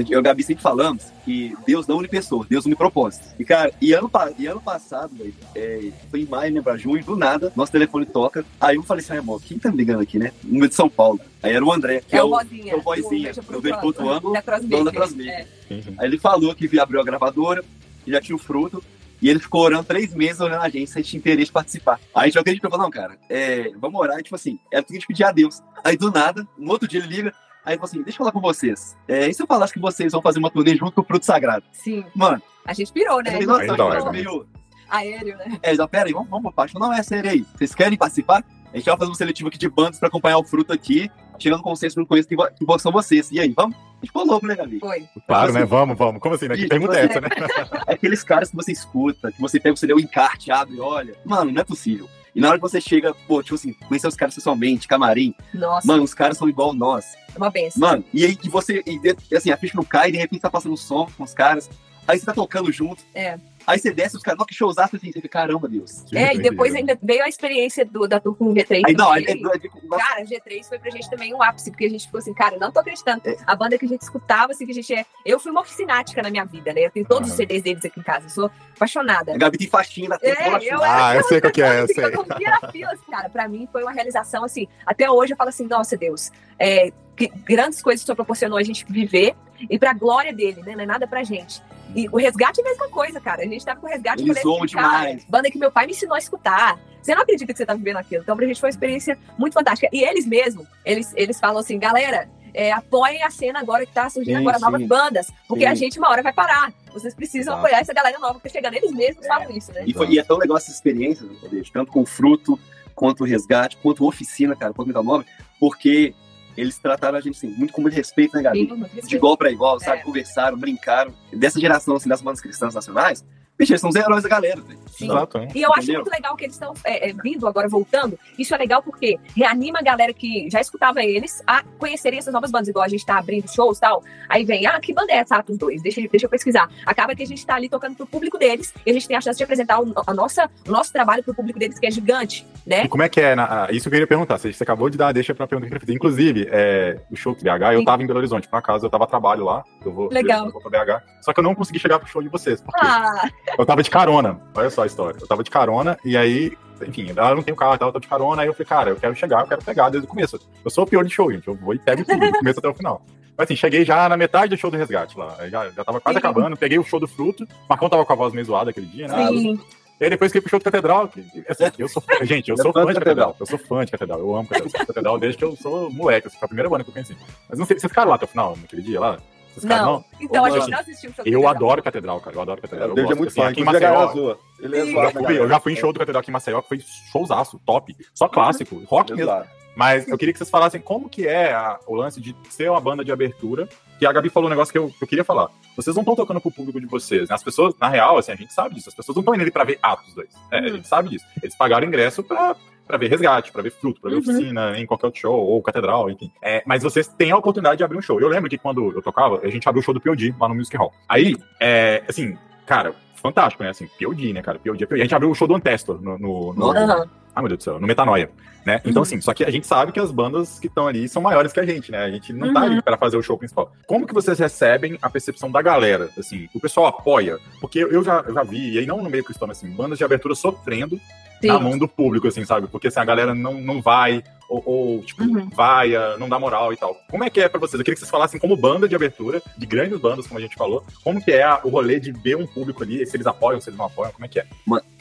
eu e o Gabi sempre falamos que Deus não une pessoa, Deus une propósito. E, cara, e ano, e ano passado, velho, é, foi em maio, lembra, junho, do nada, nosso telefone toca. Aí eu falei assim, irmão, quem tá me ligando aqui, né? Número de São Paulo. Aí era o André, que é, É o. Vozinha. é o Vozinha, eu vejo ângulo, Da dono da. Crossmaker. É. Aí ele falou que abriu a gravadora, que já tinha o fruto. E ele ficou orando três meses olhando a gente, sem tinha interesse de participar. Aí a gente acreditou, falou, não, cara, é, vamos orar. E, tipo assim, era tudo que a gente pedir a Deus. Aí do nada, no outro dia ele liga, aí ele falou assim, deixa eu falar com vocês. É, e se eu falasse que vocês vão fazer uma turnê junto com o Fruto Sagrado? Sim. Mano, A gente pirou, né? eu falei, nossa, eu dói, né? meio... Aéreo, né? É, já, pera aí, vamos, vamos, parte. Não, é sério aí. Vocês querem participar? A gente vai fazer um seletivo aqui de bandas pra acompanhar o Fruto aqui, tirando consenso, não conheço que, são vocês. E aí, vamos? A gente ficou louco, né, Gabi? Foi. Claro, assim, né? Vamos, vamos. Como assim, né? Que pergunta é essa, né? É aqueles caras que você escuta, que você pega o CD, o encarte, abre, olha. Mano, não é possível. E na hora que você chega, pô, tipo assim, conhecer os caras pessoalmente, camarim, Nossa, mano, os caras são igual nós. é uma benção. Mano, e aí que você, e assim, a ficha não cai, de repente tá passando som com os caras, aí você tá tocando junto. É. Aí você desce, os caras, nossa, que showzaço, assim, você fica, caramba, Deus. É, e depois ainda veio a experiência do, da tour com o G3. Aí não, aí, Cara, G3 foi pra gente também um ápice, porque a gente ficou assim, cara, não tô acreditando. A banda que a gente escutava, assim, que a gente é. Eu fui uma oficinática na minha vida, né? Eu tenho todos os Aham. CDs deles aqui em casa. Eu sou apaixonada. a Gabi tem faixinha na testa, É, eu. Ah, eu sei qual que é, eu sei. Eu na fila, assim, cara. Pra mim foi uma realização, assim. Até hoje eu falo assim, nossa, Deus, é, que grandes coisas que o Senhor proporcionou a gente viver e pra glória dele, né? Não é nada pra gente. E o resgate é a mesma coisa, cara. A gente tava com o resgate Eles zoam demais. Banda que meu pai me ensinou a escutar. Você não acredita que você tá vivendo aquilo. Então, pra gente foi uma experiência muito fantástica. E eles mesmo, eles, eles falam assim, galera, é, apoiem a cena agora que tá surgindo Sim, agora, novas sim. bandas. Porque Sim. a gente uma hora vai parar. Vocês precisam apoiar essa galera nova que tá chegando. Eles mesmos falam isso, né? E, foi, e é tão legal essa experiência, tanto com o fruto, quanto o resgate, quanto a oficina, cara, quanto o Metal Nova, porque eles trataram a gente assim, muito com muito respeito, né, Gabi? Sim, muito de respeito. igual para igual, sabe? É. Conversaram, brincaram. Dessa geração, assim, das bandas cristãs nacionais, bicho, eles são os heróis da galera, velho. Sim. Exato, né? E eu acho Entendeu? muito legal que eles estão é, é, vindo agora, voltando. Isso é legal porque reanima a galera que já escutava eles a conhecerem essas novas bandas, igual a gente tá abrindo shows e tal. Aí vem, ah, que banda é essa? Atos 2? Deixa, deixa eu pesquisar. Acaba que a gente tá ali tocando pro público deles e a gente tem a chance de apresentar o, a nossa, o nosso trabalho pro público deles, que é gigante, né? E como é que é? na- isso que eu queria perguntar. Você, você acabou de dar a deixa pra pergunta que eu queria fazer. Inclusive, é, o show do BH, eu Sim. tava em Belo Horizonte, por acaso, eu tava a trabalho lá. Eu vou, Legal. Eu vou pra BH. Só que eu não consegui chegar pro show de vocês. Por quê? Ah, Eu tava de carona. Olha só a história. Eu tava de carona e aí, enfim, ela não tem o carro, eu tava de carona. Aí eu falei, cara, eu quero chegar, eu quero pegar desde o começo. Eu sou o pior de show, gente. Eu vou e pego tudo, do começo até o final. Mas assim, cheguei já na metade do show do resgate lá. Já, já tava quase Sim. acabando, peguei o show do fruto. O Marcão tava com a voz meio zoada aquele dia, né? Sim. E aí depois que pro show do Catedral, que, assim, eu sou fã, gente, eu É sou fã de de Catedral. Eu sou fã de Catedral. Eu amo Catedral. Eu sou Catedral desde que eu sou moleque, assim, foi a primeira banda que eu conheci. Mas não sei, vocês ficaram lá até o final, naquele dia lá? Vocês ficaram, Não. Então, a gente não assistiu o show do Eu Catedral. adoro Catedral, cara. Eu adoro Catedral. Eu David é muito assim, fã. aqui em a Maceió. Ele é. Eu zoado, já, fui, eu já fui em show do Catedral aqui em Maceió, que foi showzaço, top. Só clássico, rock é mesmo. Mas eu queria que vocês falassem como que é a- o lance de ser uma banda de abertura. Que a Gabi falou um negócio que eu, que eu queria falar. Vocês não estão tocando pro público de vocês. Né? As pessoas, na real, assim, a gente sabe disso. As pessoas não estão indo ali pra ver Atos 2. É, A Uhum. gente sabe disso. Eles pagaram ingresso pra, pra ver Resgate, pra ver Fruto, pra ver Uhum. Oficina, em qualquer outro show, ou Catedral, enfim. É, mas vocês têm a oportunidade de abrir um show. Eu lembro que quando eu tocava, a gente abriu o show do P.O.D. lá no Music Hall. Aí, é, assim, cara, fantástico, né? Assim, P.O.D., né, cara? P.O.D. é P.O.D. A gente abriu o show do Antestor no- no- no, Aham. ah, meu Deus do céu, no Metanoia, né? Então, Uhum. assim, só que a gente sabe que as bandas que estão ali são maiores que a gente, né? A gente não tá Uhum. ali para fazer o show principal. Como que vocês recebem a percepção da galera? Assim, o pessoal apoia? Porque eu já, eu já vi, e aí não no meio cristão, mas assim, bandas de abertura sofrendo na Sim. mão do público, assim, sabe? Porque assim, a galera não, não vai, ou, ou, tipo, Uhum. vai, ah, não dá moral e tal. Como é que é pra vocês? Eu queria que vocês falassem como banda de abertura, de grandes bandas, como a gente falou, como que é o rolê de ver um público ali, se eles apoiam, se eles não apoiam, como é que é?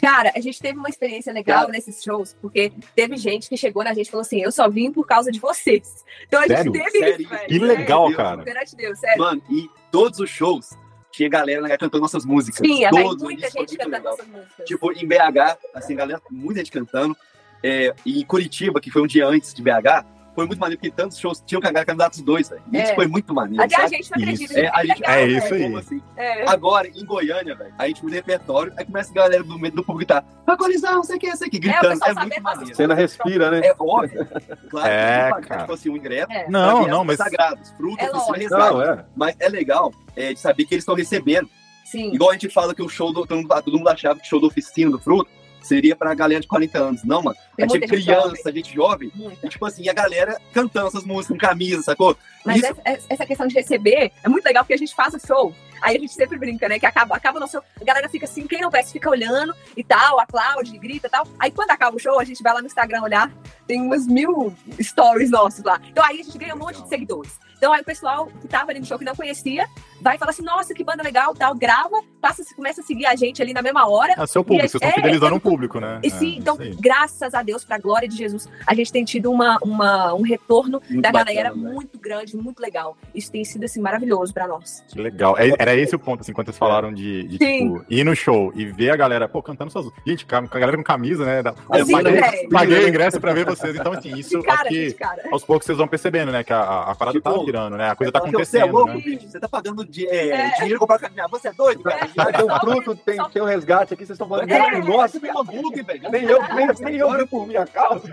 Cara, a gente teve uma experiência legal Cara. nesses shows, porque teve gente que chegou na gente e falou assim: eu só vim por causa de vocês. Então a Sério? gente teve Sério? isso, velho. Que legal, Deus, cara. Perante Deus, sério. Mano, e todos os shows tinha galera né, cantando nossas músicas. Sim, vai todos, muita gente cantando legal. nossas músicas. Tipo, em BH, assim, galera, muita gente cantando. É, e em Curitiba, que foi um dia antes de BH, foi muito maneiro, porque tantos shows tinham cagado candidatos dois, velho. É. Isso foi muito maneiro. Até a gente não acredita. Isso. É, a gente- É isso aí. Assim? É. Agora, em Goiânia, velho, a gente muda repertório, aí começa a galera do, do público tá, Vagorizão, não sei o que, não sei o que, É, gritando. É, sabe muito maneiro. Cena respira, né? É óbvio. Claro É, que cara. tipo assim, um ingresso. É. Não, não, as mas Sagrados, frutos, É. Não, é. Mas é legal é, de saber que eles estão recebendo. Sim. Igual a gente fala que o show do. Todo mundo, todo mundo achava que o show da oficina do fruto seria pra galera de 40 anos. Não, mano. Tem a gente é gente criança, jovem. a gente jovem. E, tipo assim, a galera cantando essas músicas com camisa, sacou? Mas Isso- essa, essa questão de receber é muito legal porque a gente faz o show. Aí a gente sempre brinca, né? Que acaba, acaba o nosso show. A galera fica assim, quem não presta fica olhando e tal, aplaude, grita e tal. Aí quando acaba o show, a gente vai lá no Instagram olhar, tem umas mil stories nossos lá. Então aí a gente ganha um monte de seguidores. Então aí o pessoal que tava ali no show que não conhecia, vai falar assim, nossa, que banda legal, tal, grava, passa, começa a seguir a gente ali na mesma hora. É seu público, vocês é- estão é- fidelizando é- um público, né? E sim, É, então, graças a Deus, pra glória de Jesus, a gente tem tido uma, uma- um retorno Muito da bacana, galera velho. muito grande, muito legal. Isso tem sido, assim, maravilhoso pra nós. Que legal. É- Era esse o ponto, assim, quando vocês falaram de, de, tipo, ir no show e ver a galera, pô, cantando suas. Gente, com a a galera com camisa, né? Da- É eu Sim, paguei, velho. paguei o ingresso pra ver vocês. Então, assim, isso De cara, aqui, de cara. aos poucos vocês vão percebendo, né? Que a, a, a parada Tipo, tá virando, né? A coisa tá que Você é acontecendo, louco, né? Você tá pagando de, é, É. dinheiro pra comprar caminhar. Você é doido, velho? É. Tem um fruto, tem, tem um resgate aqui, vocês estão falando. É. Nossa, tem hambúrguer, velho. nem eu, nem, nem eu vi por minha causa.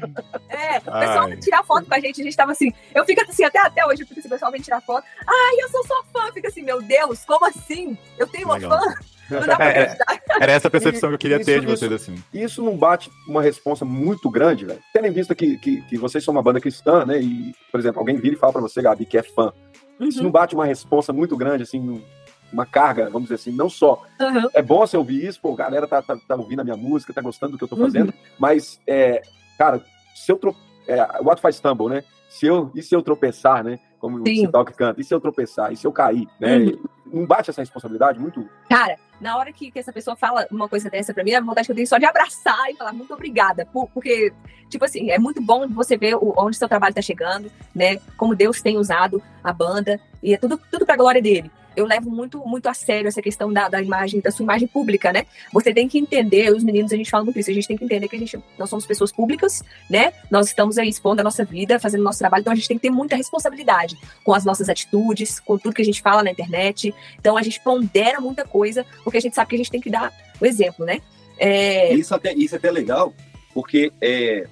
É, o pessoal Ai. vem tirar foto com a gente, a gente tava assim, eu fico assim, até, até hoje, eu fico assim, o pessoal vem tirar foto, ai, eu sou sua fã, fica assim, meu Deus, como assim? Eu tenho uma Legal. fã? É. Era essa percepção que eu queria Isso, ter de isso. vocês, assim. Isso não bate uma resposta muito grande, velho. Tendo em vista que, que, que vocês são uma banda cristã, né? E, por exemplo, alguém vira e fala pra você, Gabi, que é fã. Isso Uhum, não bate uma resposta muito grande, assim, uma carga, vamos dizer assim, não só. uhum. É bom você ouvir isso, pô, a galera tá, tá, tá ouvindo a minha música, tá gostando do que eu tô Uhum. fazendo, mas, é, cara, se eu tro... é, what faz stumble, né? Se eu, e se eu tropeçar, né? Como Sim. o Cital que canta, e se eu tropeçar, e se eu cair, né? Uhum. Não bate essa responsabilidade muito? Cara, na hora que, que essa pessoa fala uma coisa dessa pra mim, a vontade que eu tenho é só de abraçar e falar muito obrigada. por- porque, tipo assim, é muito bom você ver o- onde seu trabalho tá chegando, né? Como Deus tem usado a banda. E é tudo, tudo pra glória dele. Eu levo muito, muito a sério essa questão da, da imagem, da sua imagem pública, né? Você tem que entender, os meninos, a gente fala muito isso, a gente tem que entender que a gente, nós somos pessoas públicas, né? Nós estamos aí expondo a nossa vida, fazendo nosso trabalho, então a gente tem que ter muita responsabilidade com as nossas atitudes, com tudo que a gente fala na internet. Então a gente pondera muita coisa, porque a gente sabe que a gente tem que dar o exemplo, né? É, Isso até, isso é até legal, porque é,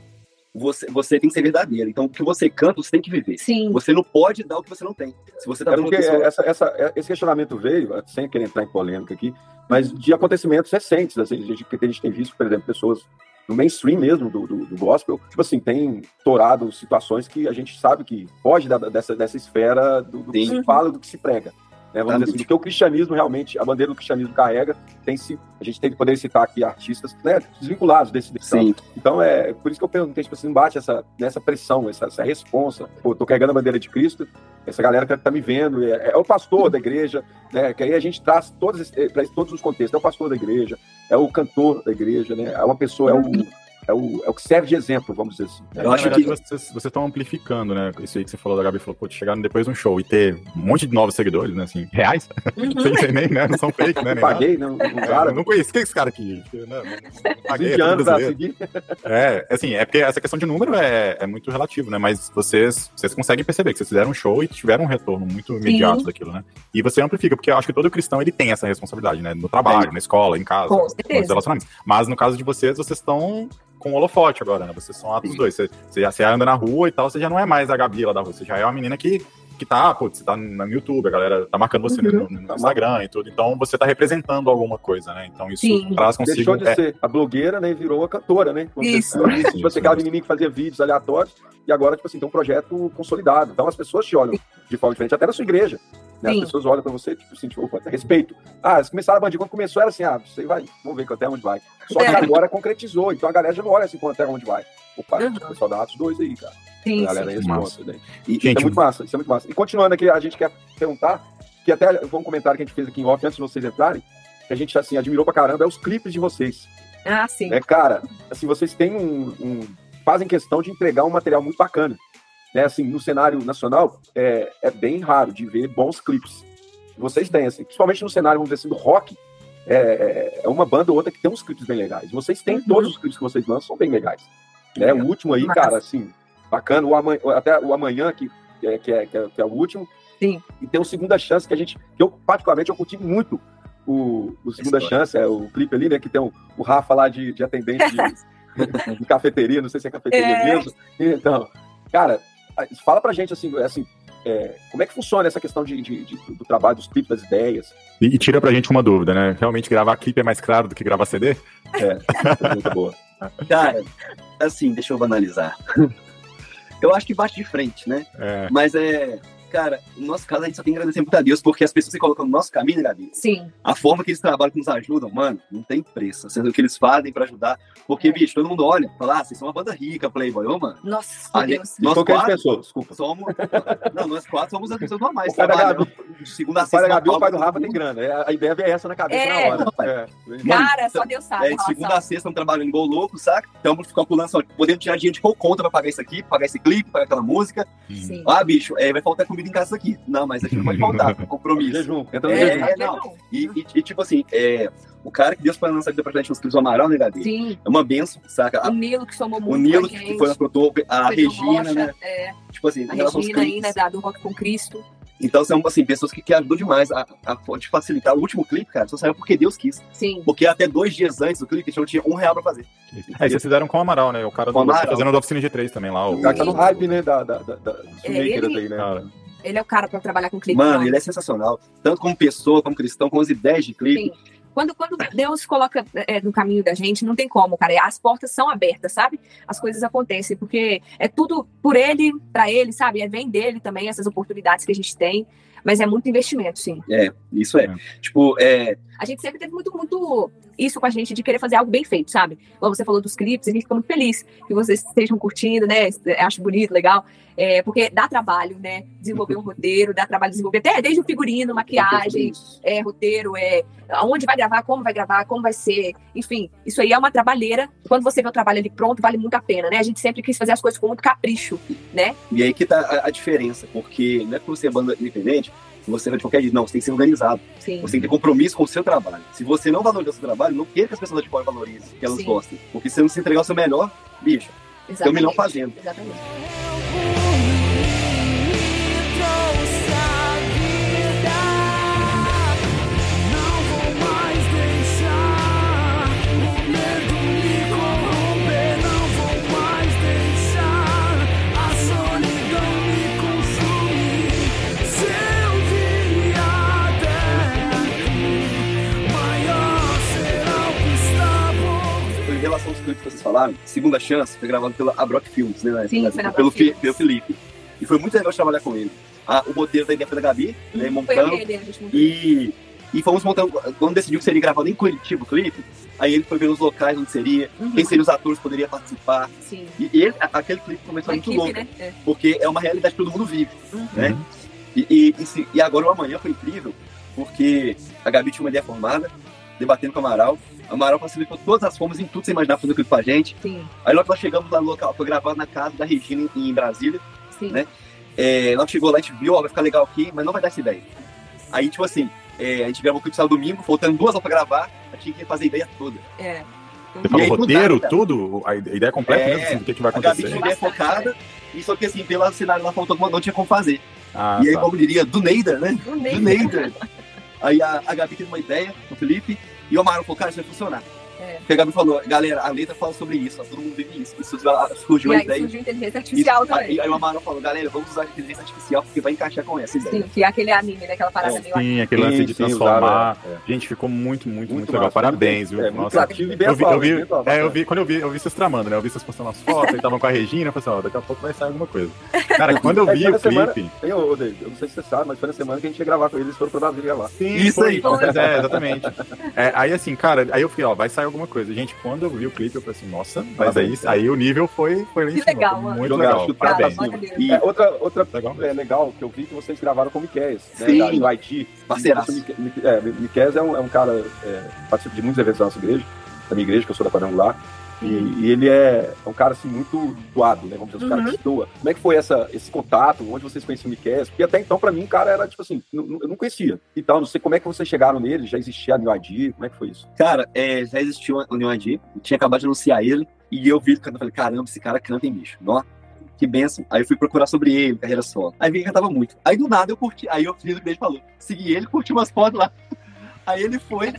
você, você tem que ser verdadeiro. Então, o que você canta, você tem que viver. sim, Você não pode dar o que você não tem. Se você tá É porque essa, essa- esse questionamento veio, sem querer entrar em polêmica aqui, mas de acontecimentos recentes, assim, a gente, que a gente tem visto, por exemplo, pessoas no mainstream mesmo do, do, do gospel, tipo assim, tem torado situações que a gente sabe que foge da- dessa, dessa esfera do, do que se fala, do que se prega. Né, vamos dizer assim, do que o cristianismo realmente, a bandeira do cristianismo carrega, tem se, a gente tem que poder citar aqui artistas né, desvinculados desse, desse Sim. então, é por isso que eu perguntei, tipo assim, bate essa, nessa pressão, essa, essa responsa. Pô, tô carregando a bandeira de Cristo, essa galera que tá me vendo, é, é o pastor da igreja, né? Que aí a gente traz todos, para todos os contextos. É o pastor da igreja, é o cantor da igreja, né? É uma pessoa, é o, é o, é o que serve de exemplo, vamos dizer assim. Eu acho que vocês, vocês estão amplificando, né? Isso aí que você falou da Gabi, falou, pô, chegaram depois de um show e ter um monte de novos seguidores, né? Assim, reais, Uhum. sem ser nem, né? Não são fake, né? Eu Nem paguei, não, nada. não, É, cara, eu não conheço. Quem é esse cara aqui? Né? Não, não paguei, 20 é anos a seguir. É, assim, é porque essa questão de número é, é muito relativo, né? Mas vocês, vocês conseguem perceber que vocês fizeram um show e tiveram um retorno muito imediato daquilo, né? E você amplifica, porque eu acho que todo cristão ele tem essa responsabilidade, né? No trabalho, na escola, em casa, Com nos certeza. relacionamentos. Mas no caso de vocês, vocês estão com o holofote agora, né? Vocês são atos dois. Você, você, já, você anda na rua e tal, você já não é mais a Gabi lá da rua, você já é uma menina que, que tá, putz, você tá no YouTube, a galera tá marcando você Uhum. no, no Instagram e tudo. Então você tá representando alguma coisa, né? Então isso Sim. traz consigo. Deixou de é, ser a blogueira, né? Virou a cantora, né? Dizer Isso. Tipo Isso, assim, aquela isso. menininha que fazia vídeos aleatórios e agora, tipo assim, tem um projeto consolidado. Então as pessoas te olham de forma diferente, até na sua igreja. Né? As pessoas olham pra você, tipo assim, tipo, opa, respeito. Ah, eles começaram a bandir. Quando começou era assim, ah, você vai, vamos ver até onde vai. Só que É. agora concretizou. Então a galera já não olha assim, até onde vai. Opa, Uhum. o pessoal da Atos 2 aí, cara. Sim, a galera sim. responde. Né? E Gente, isso é muito massa, isso é muito massa. E continuando aqui, a gente quer perguntar, que até foi um comentário que a gente fez aqui em off antes de vocês entrarem, que a gente assim, admirou pra caramba, é os clipes de vocês. Ah, sim. Né, cara, assim, vocês têm um, um- fazem questão de entregar um material muito bacana. Né, assim, no cenário nacional, é, é bem raro de ver bons clipes. Vocês têm, assim, principalmente no cenário, vamos dizer assim, do rock, é, é uma banda ou outra que tem uns clipes bem legais. Vocês têm Uhum. todos os clipes que vocês lançam, são bem legais. Né, o último aí, Massa. cara, assim, bacana. O amanhã, até o amanhã, que, que, é, que, é, que é- que é o último. Sim. E tem o Segunda Chance, que a gente, que eu, particularmente, eu curti muito o, o Segunda História. Chance, é o clipe ali, né, que tem o, o Rafa lá de, de atendente de, de cafeteria, não sei se é cafeteria É. mesmo. Então, cara, fala pra gente, assim, assim é, como é que funciona essa questão de, de- de- do trabalho, dos clipes, das ideias? E, e tira pra gente uma dúvida, né? Realmente gravar clipe é mais caro do que gravar CD? É muito boa. Cara, assim, deixa eu banalizar. Eu acho que bate de frente, né? É, Mas é. Cara, no nosso caso a gente só tem que agradecer muito a Deus, porque as pessoas se colocam no nosso caminho, né, Gabi? Sim. A forma que eles trabalham, que nos ajudam, mano, não tem preço. Sendo o que eles fazem pra ajudar. Porque, bicho, todo mundo olha, fala, ah, vocês são uma banda rica, Playboy. Ô, mano, Nossa, a gente- Deus. Nós gente quatro desculpa. somos. Não, nós quatro somos as pessoas normais. O pai da trabalhando de segunda a O pai sexta. da Gabi o pai do Rafa tem grana. É, a ideia veio essa na cabeça É. na hora. Pai. É. Cara, só Deus sabe. É, de segunda a sexta estamos trabalhando igual louco, saca? Estamos calculando, só, podendo tirar dinheiro de qual conta pra pagar isso aqui, pagar esse clipe, pagar aquela música. Sim. Ah, bicho, é, vai faltar comida em casa aqui. Não, mas aqui não pode faltar, compromisso. Jejum, entra no É, jejum. é, não. E, e- e, tipo assim, é, o cara que Deus põe na nossa vida pra gente nos do Amaral, né, Gabi? Sim. É uma benção, saca? O A- Nilo que somou muito o Nilo, com a que gente. foi a produtor, a Pedro Regina, Rocha, né? É, Tipo assim, a Regina aí, né, da, do Rock com Cristo. Então são, assim, pessoas que, que ajudam demais a, a, de facilitar. O último clipe, cara, só saiu porque Deus quis. Sim. Porque até dois dias antes do clipe, a gente não tinha um real pra fazer. É, e vocês fizeram com o Amaral, né? O cara do, o Amaral. fazendo da oficina G3 também lá. O, O cara tá no hype, né, da, da, da, da, É, ele- aí, né? Cara, Ele é o cara pra trabalhar com clipe. Mano, né? ele é sensacional. Tanto como pessoa, como cristão, com as ideias de clipe. Sim. Quando, quando Deus coloca é, no caminho da gente, não tem como, cara. As portas são abertas, sabe? As coisas acontecem, porque é tudo por ele, pra ele, sabe? É vem dele também, essas oportunidades que a gente tem. Mas é muito investimento, sim. É, isso é. É. Tipo, é, A gente sempre teve muito, muito isso com a gente, de querer fazer algo bem feito, sabe? Como você falou dos clipes, a gente fica muito feliz que vocês estejam curtindo, né? Acho bonito, legal. É, porque dá trabalho, né? Desenvolver um roteiro, dá trabalho desenvolver até desde o figurino, maquiagem, é, roteiro, é aonde vai gravar, como vai gravar, como vai ser, enfim, isso aí é uma trabalheira. Quando você vê o trabalho ali pronto, vale muito a pena, né? A gente sempre quis fazer as coisas com muito capricho, né? E aí que tá a, a diferença, porque não é você é banda independente, você vai de qualquer jeito. Não, você tem que ser organizado. Sim. Você tem que ter compromisso com o seu trabalho. Se você não valoriza o seu trabalho, não queira que as pessoas de fora valorizem, que elas Sim. gostem. Porque se você não se entregar o seu melhor, bicho, tem um milhão fazendo. Exatamente. Que vocês falaram, Segunda Chance foi gravado pela Abrock Films, né? Sim, né, foi na pelo, Films. pelo Felipe. E foi muito legal trabalhar com ele. Ah, o roteiro da ideia foi da Gabi, né, Foi montando. ele, a gente montou. E, e fomos montando. Quando decidiu que seria gravado em Curitiba o clipe, aí ele foi ver os locais onde seria, Uhum. quem seriam os atores que poderiam participar. Sim. E ele, aquele clipe começou Uma muito equipe, louco, né? É. porque é uma realidade que todo mundo vive. Uhum. né? E, e, e, se- e agora o amanhã foi incrível, porque a Gabi tinha uma ideia formada, debatendo com o Amaral. O Amaral facilitou todas as formas em tudo você imaginar fazer clipe com a gente. Sim, Aí logo que nós chegamos lá no local, foi gravado na casa da Regina em, em Brasília. sim. Né? É, nós chegou lá, a gente viu, ó, vai ficar legal aqui, mas não vai dar essa ideia. Aí, tipo assim, é, a gente gravou o clipe sábado domingo, faltando duas horas pra gravar, a gente tinha que fazer a ideia toda. É. Você falou roteiro, tudo, a ideia completa É, mesmo, assim, do que, que vai A Gabi acontecer. tinha ideia focada, e só que assim, pelo cenário lá faltou alguma, não tinha como fazer. Ah, e aí, tá. como diria, do Neida, né? Do nem- Neida. aí a, a Gabi teve uma ideia, o Felipe, e o Amaro falou, cara, isso vai funcionar. É. Porque a Gabi falou, galera, a letra fala sobre isso, ó, todo mundo vive isso. Isso surgiu E a ideia. surgiu inteligência artificial Isso, também. aí, aí o Amaro falou, galera, vamos usar a inteligência artificial porque vai encaixar com essa ideia. Sim, que é aquele anime, né? Aquela parada É, meio Sim, aquele lance de sim, transformar. usaram, é. Gente, ficou muito, muito, muito, Muito legal. massa, Parabéns, viu? é, muito Nossa. Eu vi, eu vi, bem é, eu vi, quando eu vi, eu vi vocês tramando, né? Eu vi vocês postando as fotos, eles estavam com a Regina, eu falei assim, ó, daqui a pouco vai sair alguma coisa. Cara, quando eu É, vi o clipe. David, eu não sei se você sabe, mas foi na semana que a gente ia gravar com eles, foram pra Brasília gravar. Sim, Isso foi. aí. Pois é, exatamente. É, aí assim, cara, aí eu fiquei, ó, vai sair alguma coisa. Gente, quando eu vi o clipe, eu falei assim, nossa, mas aí, aí o nível foi, foi lá em Que cima, legal, mano. Muito legal. chutar Parabéns. cima. Deus. E é, outra, outra Legal é, legal que eu vi que vocês gravaram com o Miquel, né, Sim. da- do Haiti. Parceiraço. O Mique- Mique- É, Miquel é um, é um cara, é, participa de muitos eventos da nossa igreja, da minha igreja, que eu sou da Quadrangular. E, e ele é um cara assim muito doado, né? Vamos dizer, um cara Uhum. que se doa. Como é que foi essa, esse contato? Onde vocês conheciam o Miquel? Porque até então, pra mim, o cara era tipo assim, eu não conhecia. E tal, não sei como é que vocês chegaram nele, já existia a New ID, como é que foi isso? Cara, é, já existiu o New ID, tinha acabado de anunciar ele, e eu vi ele cantando, falei, caramba, esse cara canta em bicho, ó, que benção. Aí eu fui procurar sobre ele, carreira solo. Aí vi que cantava muito. Aí do nada eu curti, aí eu fiz o que ele falou, segui ele, curti umas fotos lá. Aí ele foi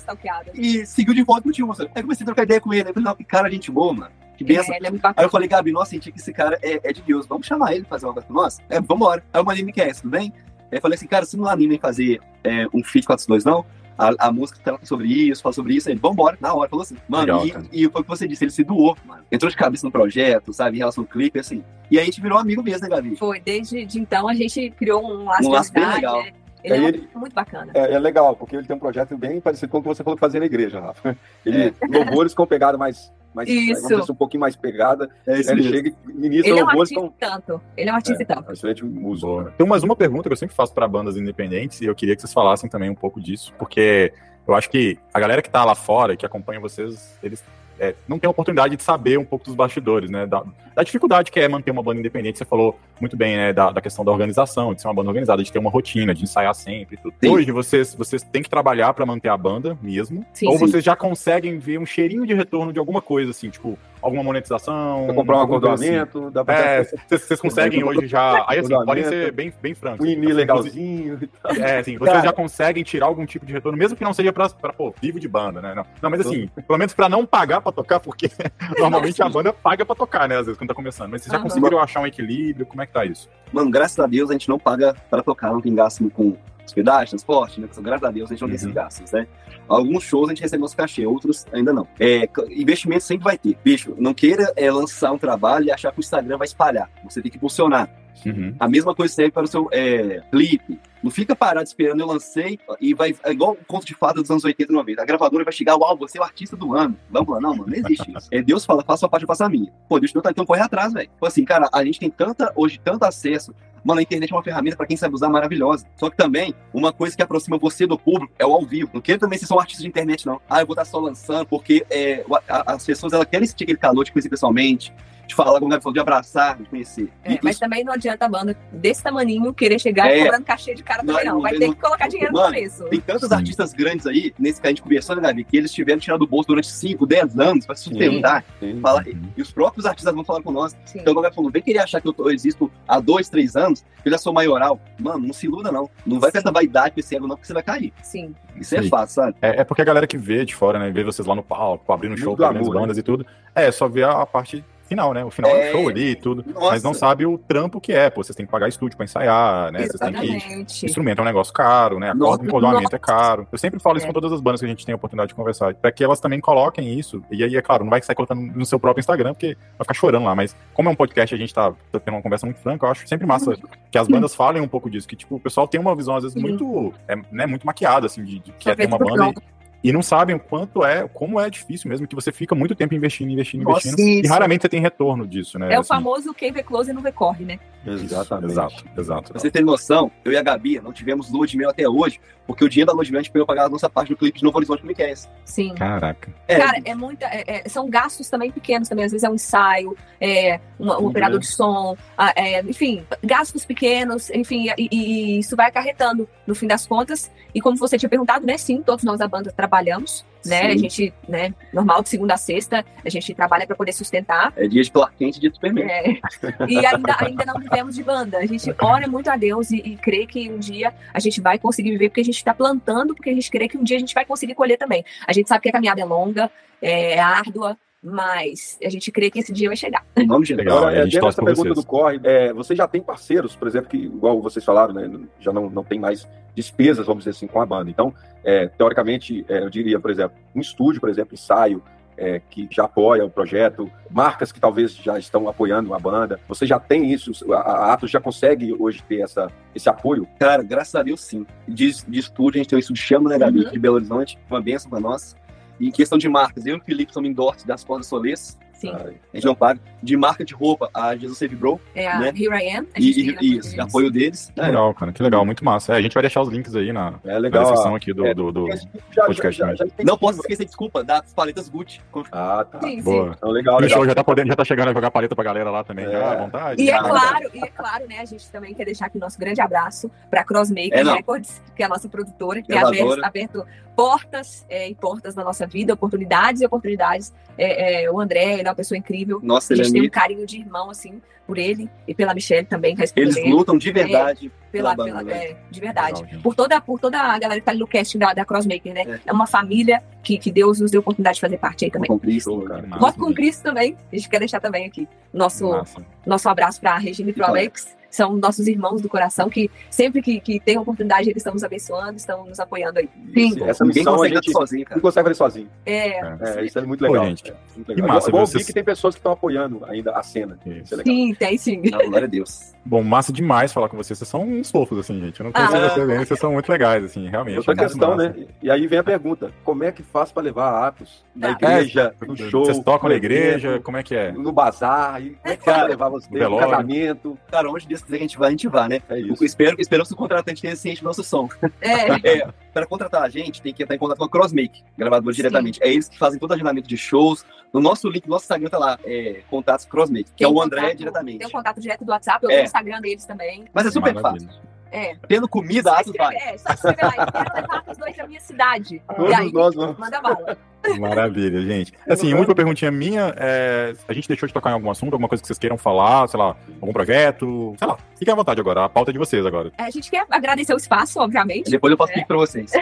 e seguiu de volta contigo, moço. Aí comecei a trocar ideia com ele, aí eu falei, que cara, gente boa, mano, que benção. É, ele é muito Aí eu falei, Gabi, nossa, senti que esse cara é, é de Deus, vamos chamar ele pra fazer uma coisa com nós? É, vambora. Aí eu mandei me quer, tudo bem? Aí eu falei assim, cara, você não anima em fazer é, um feat 402, não? A, a música trata sobre isso, fala sobre isso, aí ele, vambora, na hora, falou assim. Mano, Legal, e, e foi o que você disse, ele se doou, mano. Entrou de cabeça no projeto, sabe, em relação ao clipe, assim. E aí a gente virou amigo mesmo, né, Gabi? Foi, desde de então a gente criou um laço Um laço bem legal. né? Ele é, ele- muito bacana. É, é legal, porque ele tem um projeto bem parecido com o que você falou que fazia na igreja, Rafa. Ele louvores com pegada mais, mais assim, um pouquinho mais pegada. É ele chega e ministra Ele é um louvores artista com. e tanto. Ele é um artista e É, tanto. um excelente músico. Né? Tem mais uma pergunta que eu sempre faço para bandas independentes e eu queria que vocês falassem também um pouco disso, porque eu acho que a galera que tá lá fora, que acompanha vocês, eles é, não tem a oportunidade de saber um pouco dos bastidores, né? Da, da dificuldade que é manter uma banda independente. Você falou muito bem, né? Da, da questão da organização, de ser uma banda organizada, de ter uma rotina, de ensaiar sempre tudo. Sim. Hoje vocês, vocês têm que trabalhar para manter a banda mesmo, Sim, ou sim. vocês já conseguem ver um cheirinho de retorno de alguma coisa, assim, tipo, alguma monetização. Pra comprar um assim. acordoamento, dá pra É, vocês conseguem hoje já. Aí assim, podem ser bem, bem francos. um assim, legalzinho. e tal. É, assim, vocês já conseguem tirar algum tipo de retorno, mesmo que não seja pra, pra pô, vivo de banda, né? Não, não mas assim, pelo menos pra não pagar pra tocar, porque normalmente a banda paga pra tocar, né? Às vezes, quando tá começando. Mas vocês já conseguiram achar um equilíbrio? Como é que tá isso? Mano, graças a Deus a gente não paga para tocar, não tem gasto com hospedagem, transporte, né? Graças a Deus a gente não tem esses Uhum. gastos, né? Alguns shows a gente recebe nosso cachê, outros ainda não. É, investimento sempre vai ter. Bicho, não queira é, lançar um trabalho e achar que o Instagram vai espalhar. Você tem que impulsionar. Uhum. A mesma coisa serve para o seu é, clipe. Não fica parado esperando, eu lancei e vai. É igual o conto de fada dos anos 80 e 90. A gravadora vai chegar, uau, você é o artista do ano. Vamos lá, não, mano, não existe isso. É, Deus fala, faça a sua parte, eu faço a minha. Pô, Deus não tá então corre atrás, velho. Tipo assim, cara, a gente tem tanta, hoje, tanto acesso. Mano, a internet é uma ferramenta para quem sabe usar maravilhosa. Só que também, uma coisa que aproxima você do público é o ao vivo. Não queira também ser só um artista de internet, não. Ah, eu vou estar só lançando, porque é, as pessoas elas querem sentir aquele calor de conhecer pessoalmente, de falar, como o Gabi falou, de abraçar, de conhecer. É, E mas isso- também não adianta a banda desse tamaninho querer chegar É. cobrando cachê de cara também, Não, não. Vai não, ter não. que colocar dinheiro no Mano, começo. Tem tantos Sim. artistas grandes aí, nesse que a gente conversou, né, Gabi, que eles tiveram tirado do bolso durante 5, 10 anos pra sustentar. Sim. Falar, Uhum. e os próprios artistas vão falar com nós. Sim. Então o Gabi falou, vem querer achar que eu, tô- eu existo há dois, três anos, que eu já sou maioral. Mano, não se iluda, não. Não vai com essa vaidade, com esse ego, não, porque você vai cair. Sim. Isso é Sim. fácil, sabe? É, é porque a galera que vê de fora, né? Vê vocês lá no palco, abrindo Muito show pra grandes glamour, né? bandas e tudo. É, só vê a, a parte final, né? O final É. do show ali e tudo. Nossa. Mas não sabe o trampo que é, pô. Vocês têm que pagar estúdio pra ensaiar, né? Vocês têm que. Instrumento é um negócio caro, né? A corda é caro. Eu sempre falo isso É. com todas as bandas que a gente tem a oportunidade de conversar, para que elas também coloquem isso. E aí, é claro, não vai sair colocando no seu próprio Instagram, porque vai ficar chorando lá. Mas como é um podcast a gente tá, tá tendo uma conversa muito franca, eu acho sempre massa que as bandas falem um pouco disso. Que, tipo, o pessoal tem uma visão, às vezes, muito, é, né, muito maquiada, assim, de, de que é ter uma banda. E, e não sabem o quanto é, como é difícil mesmo, que você fica muito tempo investindo, investindo, Nossa, investindo. E raramente você tem retorno disso, né? É o assim. famoso quem vê close não vê corre, né? Exatamente. Exato, exato. Pra você ter noção, eu e a Gabi não tivemos lua de mel até hoje, porque o dinheiro da lua de mel a gente pegou pagar a nossa parte do clipe de Novo Horizonte com o Miquel. Sim. Caraca. É, Cara, é muita. é- é- são gastos também pequenos também. Às vezes é um ensaio, é um, um Uhum. operador de som, é, enfim, gastos pequenos, enfim, e, e isso vai acarretando no fim das contas. E como você tinha perguntado, né? Sim, todos nós da banda trabalhamos, né? Sim. A gente, né, normal de segunda a sexta, a gente trabalha para poder sustentar. é dia de Clark Kent e dia de Superman. É, e ainda, ainda não vivemos de banda. A gente ora muito a Deus e, e crê que um dia a gente vai conseguir viver, porque a gente está plantando, porque a gente crê que um dia a gente vai conseguir colher também. A gente sabe que a caminhada é longa, é árdua, mas a gente crê que esse dia vai chegar. Nome de Legal. Agora, a é, gente dentro dessa por pergunta vocês. do Corre, é, você já tem parceiros, por exemplo, que, igual vocês falaram, né, já não, não tem mais despesas, vamos dizer assim, com a banda. Então, é, teoricamente, é, eu diria, por exemplo, um estúdio, por exemplo, ensaio, é, que já apoia o projeto, marcas que talvez já estão apoiando a banda. Você já tem isso? A, Atos já consegue hoje ter essa, esse apoio? Cara, graças a Deus, sim. De, de estúdio, a gente tem o estúdio Chama, né, Gabi, Uhum. de Belo Horizonte. Uma benção pra nós. Em questão de marcas, eu e o Felipe somos endorses das Cordas Solês. Sim. A gente não paga. De marca de roupa, a Jesus Save Bro. É a né? Here I Am. A E, gente e, tem e isso, deles. apoio deles. Que legal, cara. Que legal, muito massa. É, a gente vai deixar os links aí na, É na legal. descrição aqui do, é, do, do- Já- podcast, né? tem- Não posso esquecer, desculpa, das paletas Gucci. Ah, tá. Sim, sim. Boa. Então, legal, o legal. show já tá podendo, já tá chegando a jogar paleta pra galera lá também, É. já, à vontade. E é já. claro, e é claro, né? A gente também quer deixar aqui o nosso grande abraço para Crossmaker É. Records, que é a nossa produtora, que Gravadora. aberto, aberto portas é, e portas na nossa vida, oportunidades e oportunidades. É, é, o André, ele é uma pessoa incrível. Nossa, A ele é gente tem um amigo. carinho de irmão, assim, por ele e pela Michelle também, que é Eles dele. lutam de verdade pela, pela pela- banda, né? é, de verdade. Legal, gente. por, toda, por toda a galera que tá ali no casting da, da Crossmaker, né? É. É. uma família que, que Deus nos deu a oportunidade de fazer parte aí também. com Cristo. Cara. Massa, Voto com gente. Cristo também. A gente quer deixar também aqui nosso, Massa. nosso abraço para a Regina e para o Alex. São nossos irmãos do coração que sempre que, que tem oportunidade eles estão nos abençoando, estão nos apoiando aí. Sim. Essa Ninguém missão a consegue gente fazer sozinho, cara. não consegue fazer sozinho. É, É, isso é muito Pô, legal. gente, É, muito que legal. massa, É bom vocês- ouvir que tem pessoas que estão apoiando ainda a cena. Isso. Isso é legal. sim, tem sim. Glória a Deus. Bom, massa demais falar com vocês. Vocês são uns fofos, assim, gente. Eu não conheço Ah. vocês bem, vocês são muito legais, assim, realmente. Outra muito questão, massa. né? E aí vem a pergunta: como é que faz para levar Atos na Ah. igreja, no show? Vocês tocam na igreja? evento, Como é que é? No bazar? E como é que pra levar você? No casamento? Cara, onde Deus quiser que a gente vá, a gente vá, né? É Eu isso. espero, esperamos que o contratante tenha ciente do nosso som. É, É, para contratar a gente, tem que estar em contato com a Crossmake, gravadora Sim. diretamente. É eles que fazem todo o agendamento de shows. No nosso link, no nosso Instagram tá lá, é, contatos Crossmake, que tem é o André contato- diretamente. Tem um contato direto do WhatsApp, eu É. tenho o Instagram deles também. Mas é super Maravilha. fácil. É. Tendo comida, Só vai. é, só escrever lá. Eu quero levar os dois da minha cidade. E Todos aí, nós vamos. manda bala. Maravilha, gente. Assim, uma última perguntinha minha é. A gente deixou de tocar em algum assunto, alguma coisa que vocês queiram falar, sei lá, algum projeto, sei lá. Fiquem à vontade agora, a pauta é de vocês agora. É, A gente quer agradecer o espaço, obviamente. Depois eu passo o É. pra vocês.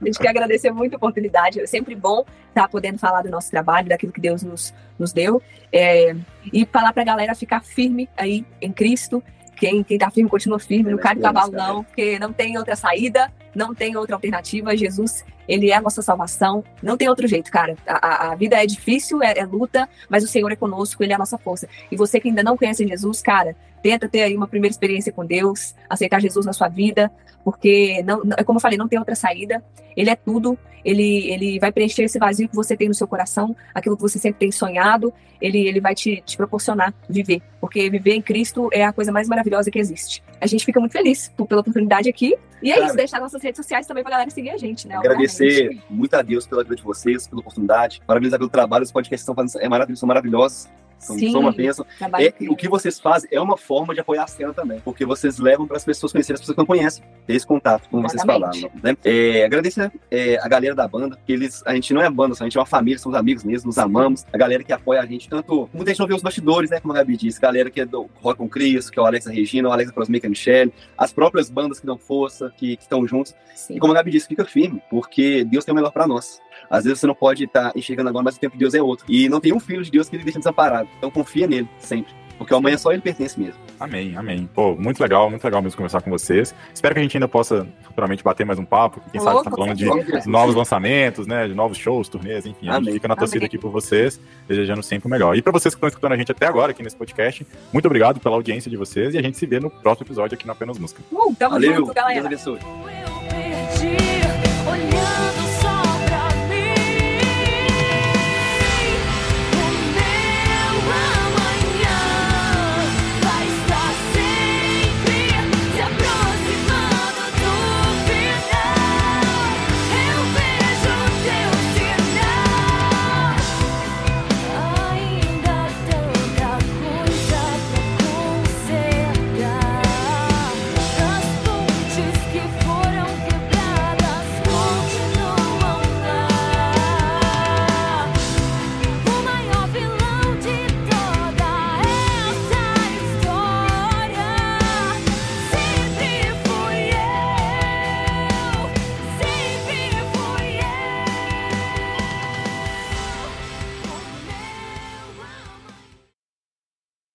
A gente quer agradecer muito a oportunidade. É sempre bom estar podendo falar do nosso trabalho, daquilo que Deus nos, nos deu. É, e falar pra galera ficar firme aí em Cristo. Quem, quem tá firme continua firme, não cai do cavalo, não, porque não tem outra saída, não tem outra alternativa. Jesus, ele é a nossa salvação. Não tem outro jeito, cara. A, a- vida é difícil, é, é luta, mas o Senhor é conosco, ele é a nossa força. E você que ainda não conhece Jesus, cara, tenta ter aí uma primeira experiência com Deus, aceitar Jesus na sua vida, porque não, não- como eu falei, não tem outra saída. Ele é tudo. Ele, ele vai preencher esse vazio que você tem no seu coração, aquilo que você sempre tem sonhado. Ele, ele vai te, te proporcionar viver, porque viver em Cristo é a coisa mais maravilhosa que existe. A gente fica muito feliz por- pela oportunidade aqui. E é Cara, isso, deixar nossas redes sociais também pra galera seguir a gente, né? Agradecer obviamente. muito a Deus pela vida de vocês, pela oportunidade. Parabenizar pelo trabalho, os podcasts são, fazendo- é maravilhoso, são maravilhosos. São, Sim. são uma bênção. É, o que vocês fazem é uma forma de apoiar a cena também, porque vocês levam para as pessoas conhecerem as pessoas que não conhecem, ter esse contato, como vocês Exatamente. falaram. Né? É, agradecer é, a galera da banda, que eles, a gente não é banda, só, a gente é uma família, somos amigos mesmo, nos amamos. A galera que apoia a gente, tanto. Muita gente não vê os bastidores, né? Como a Gabi disse, galera que é do Rock com Cris, que é o Alexa Regina, o Alexa Crosmica a Michelle, as próprias bandas que dão força, que que estão juntos. Sim. E como a Gabi disse, fica firme, porque Deus tem o melhor para nós. Às vezes você não pode estar enxergando agora, mas o tempo de Deus é outro. E não tem um filho de Deus que ele deixa desamparado. Então confia nele, sempre. Porque o amanhã só ele pertence mesmo. Amém, amém. Pô, muito legal, muito legal mesmo conversar com vocês. Espero que a gente ainda possa futuramente bater mais um papo. Quem sabe tá falando de novos lançamentos, né? De novos shows, turnês, enfim. A gente Amém. fica na torcida Amém. aqui por vocês, desejando sempre o melhor. E para vocês que estão escutando a gente até agora aqui nesse podcast, muito obrigado pela audiência de vocês e a gente se vê no próximo episódio aqui no Apenas Música. Uh, tamo Valeu, junto, Deus galera. abençoe. Eu perdi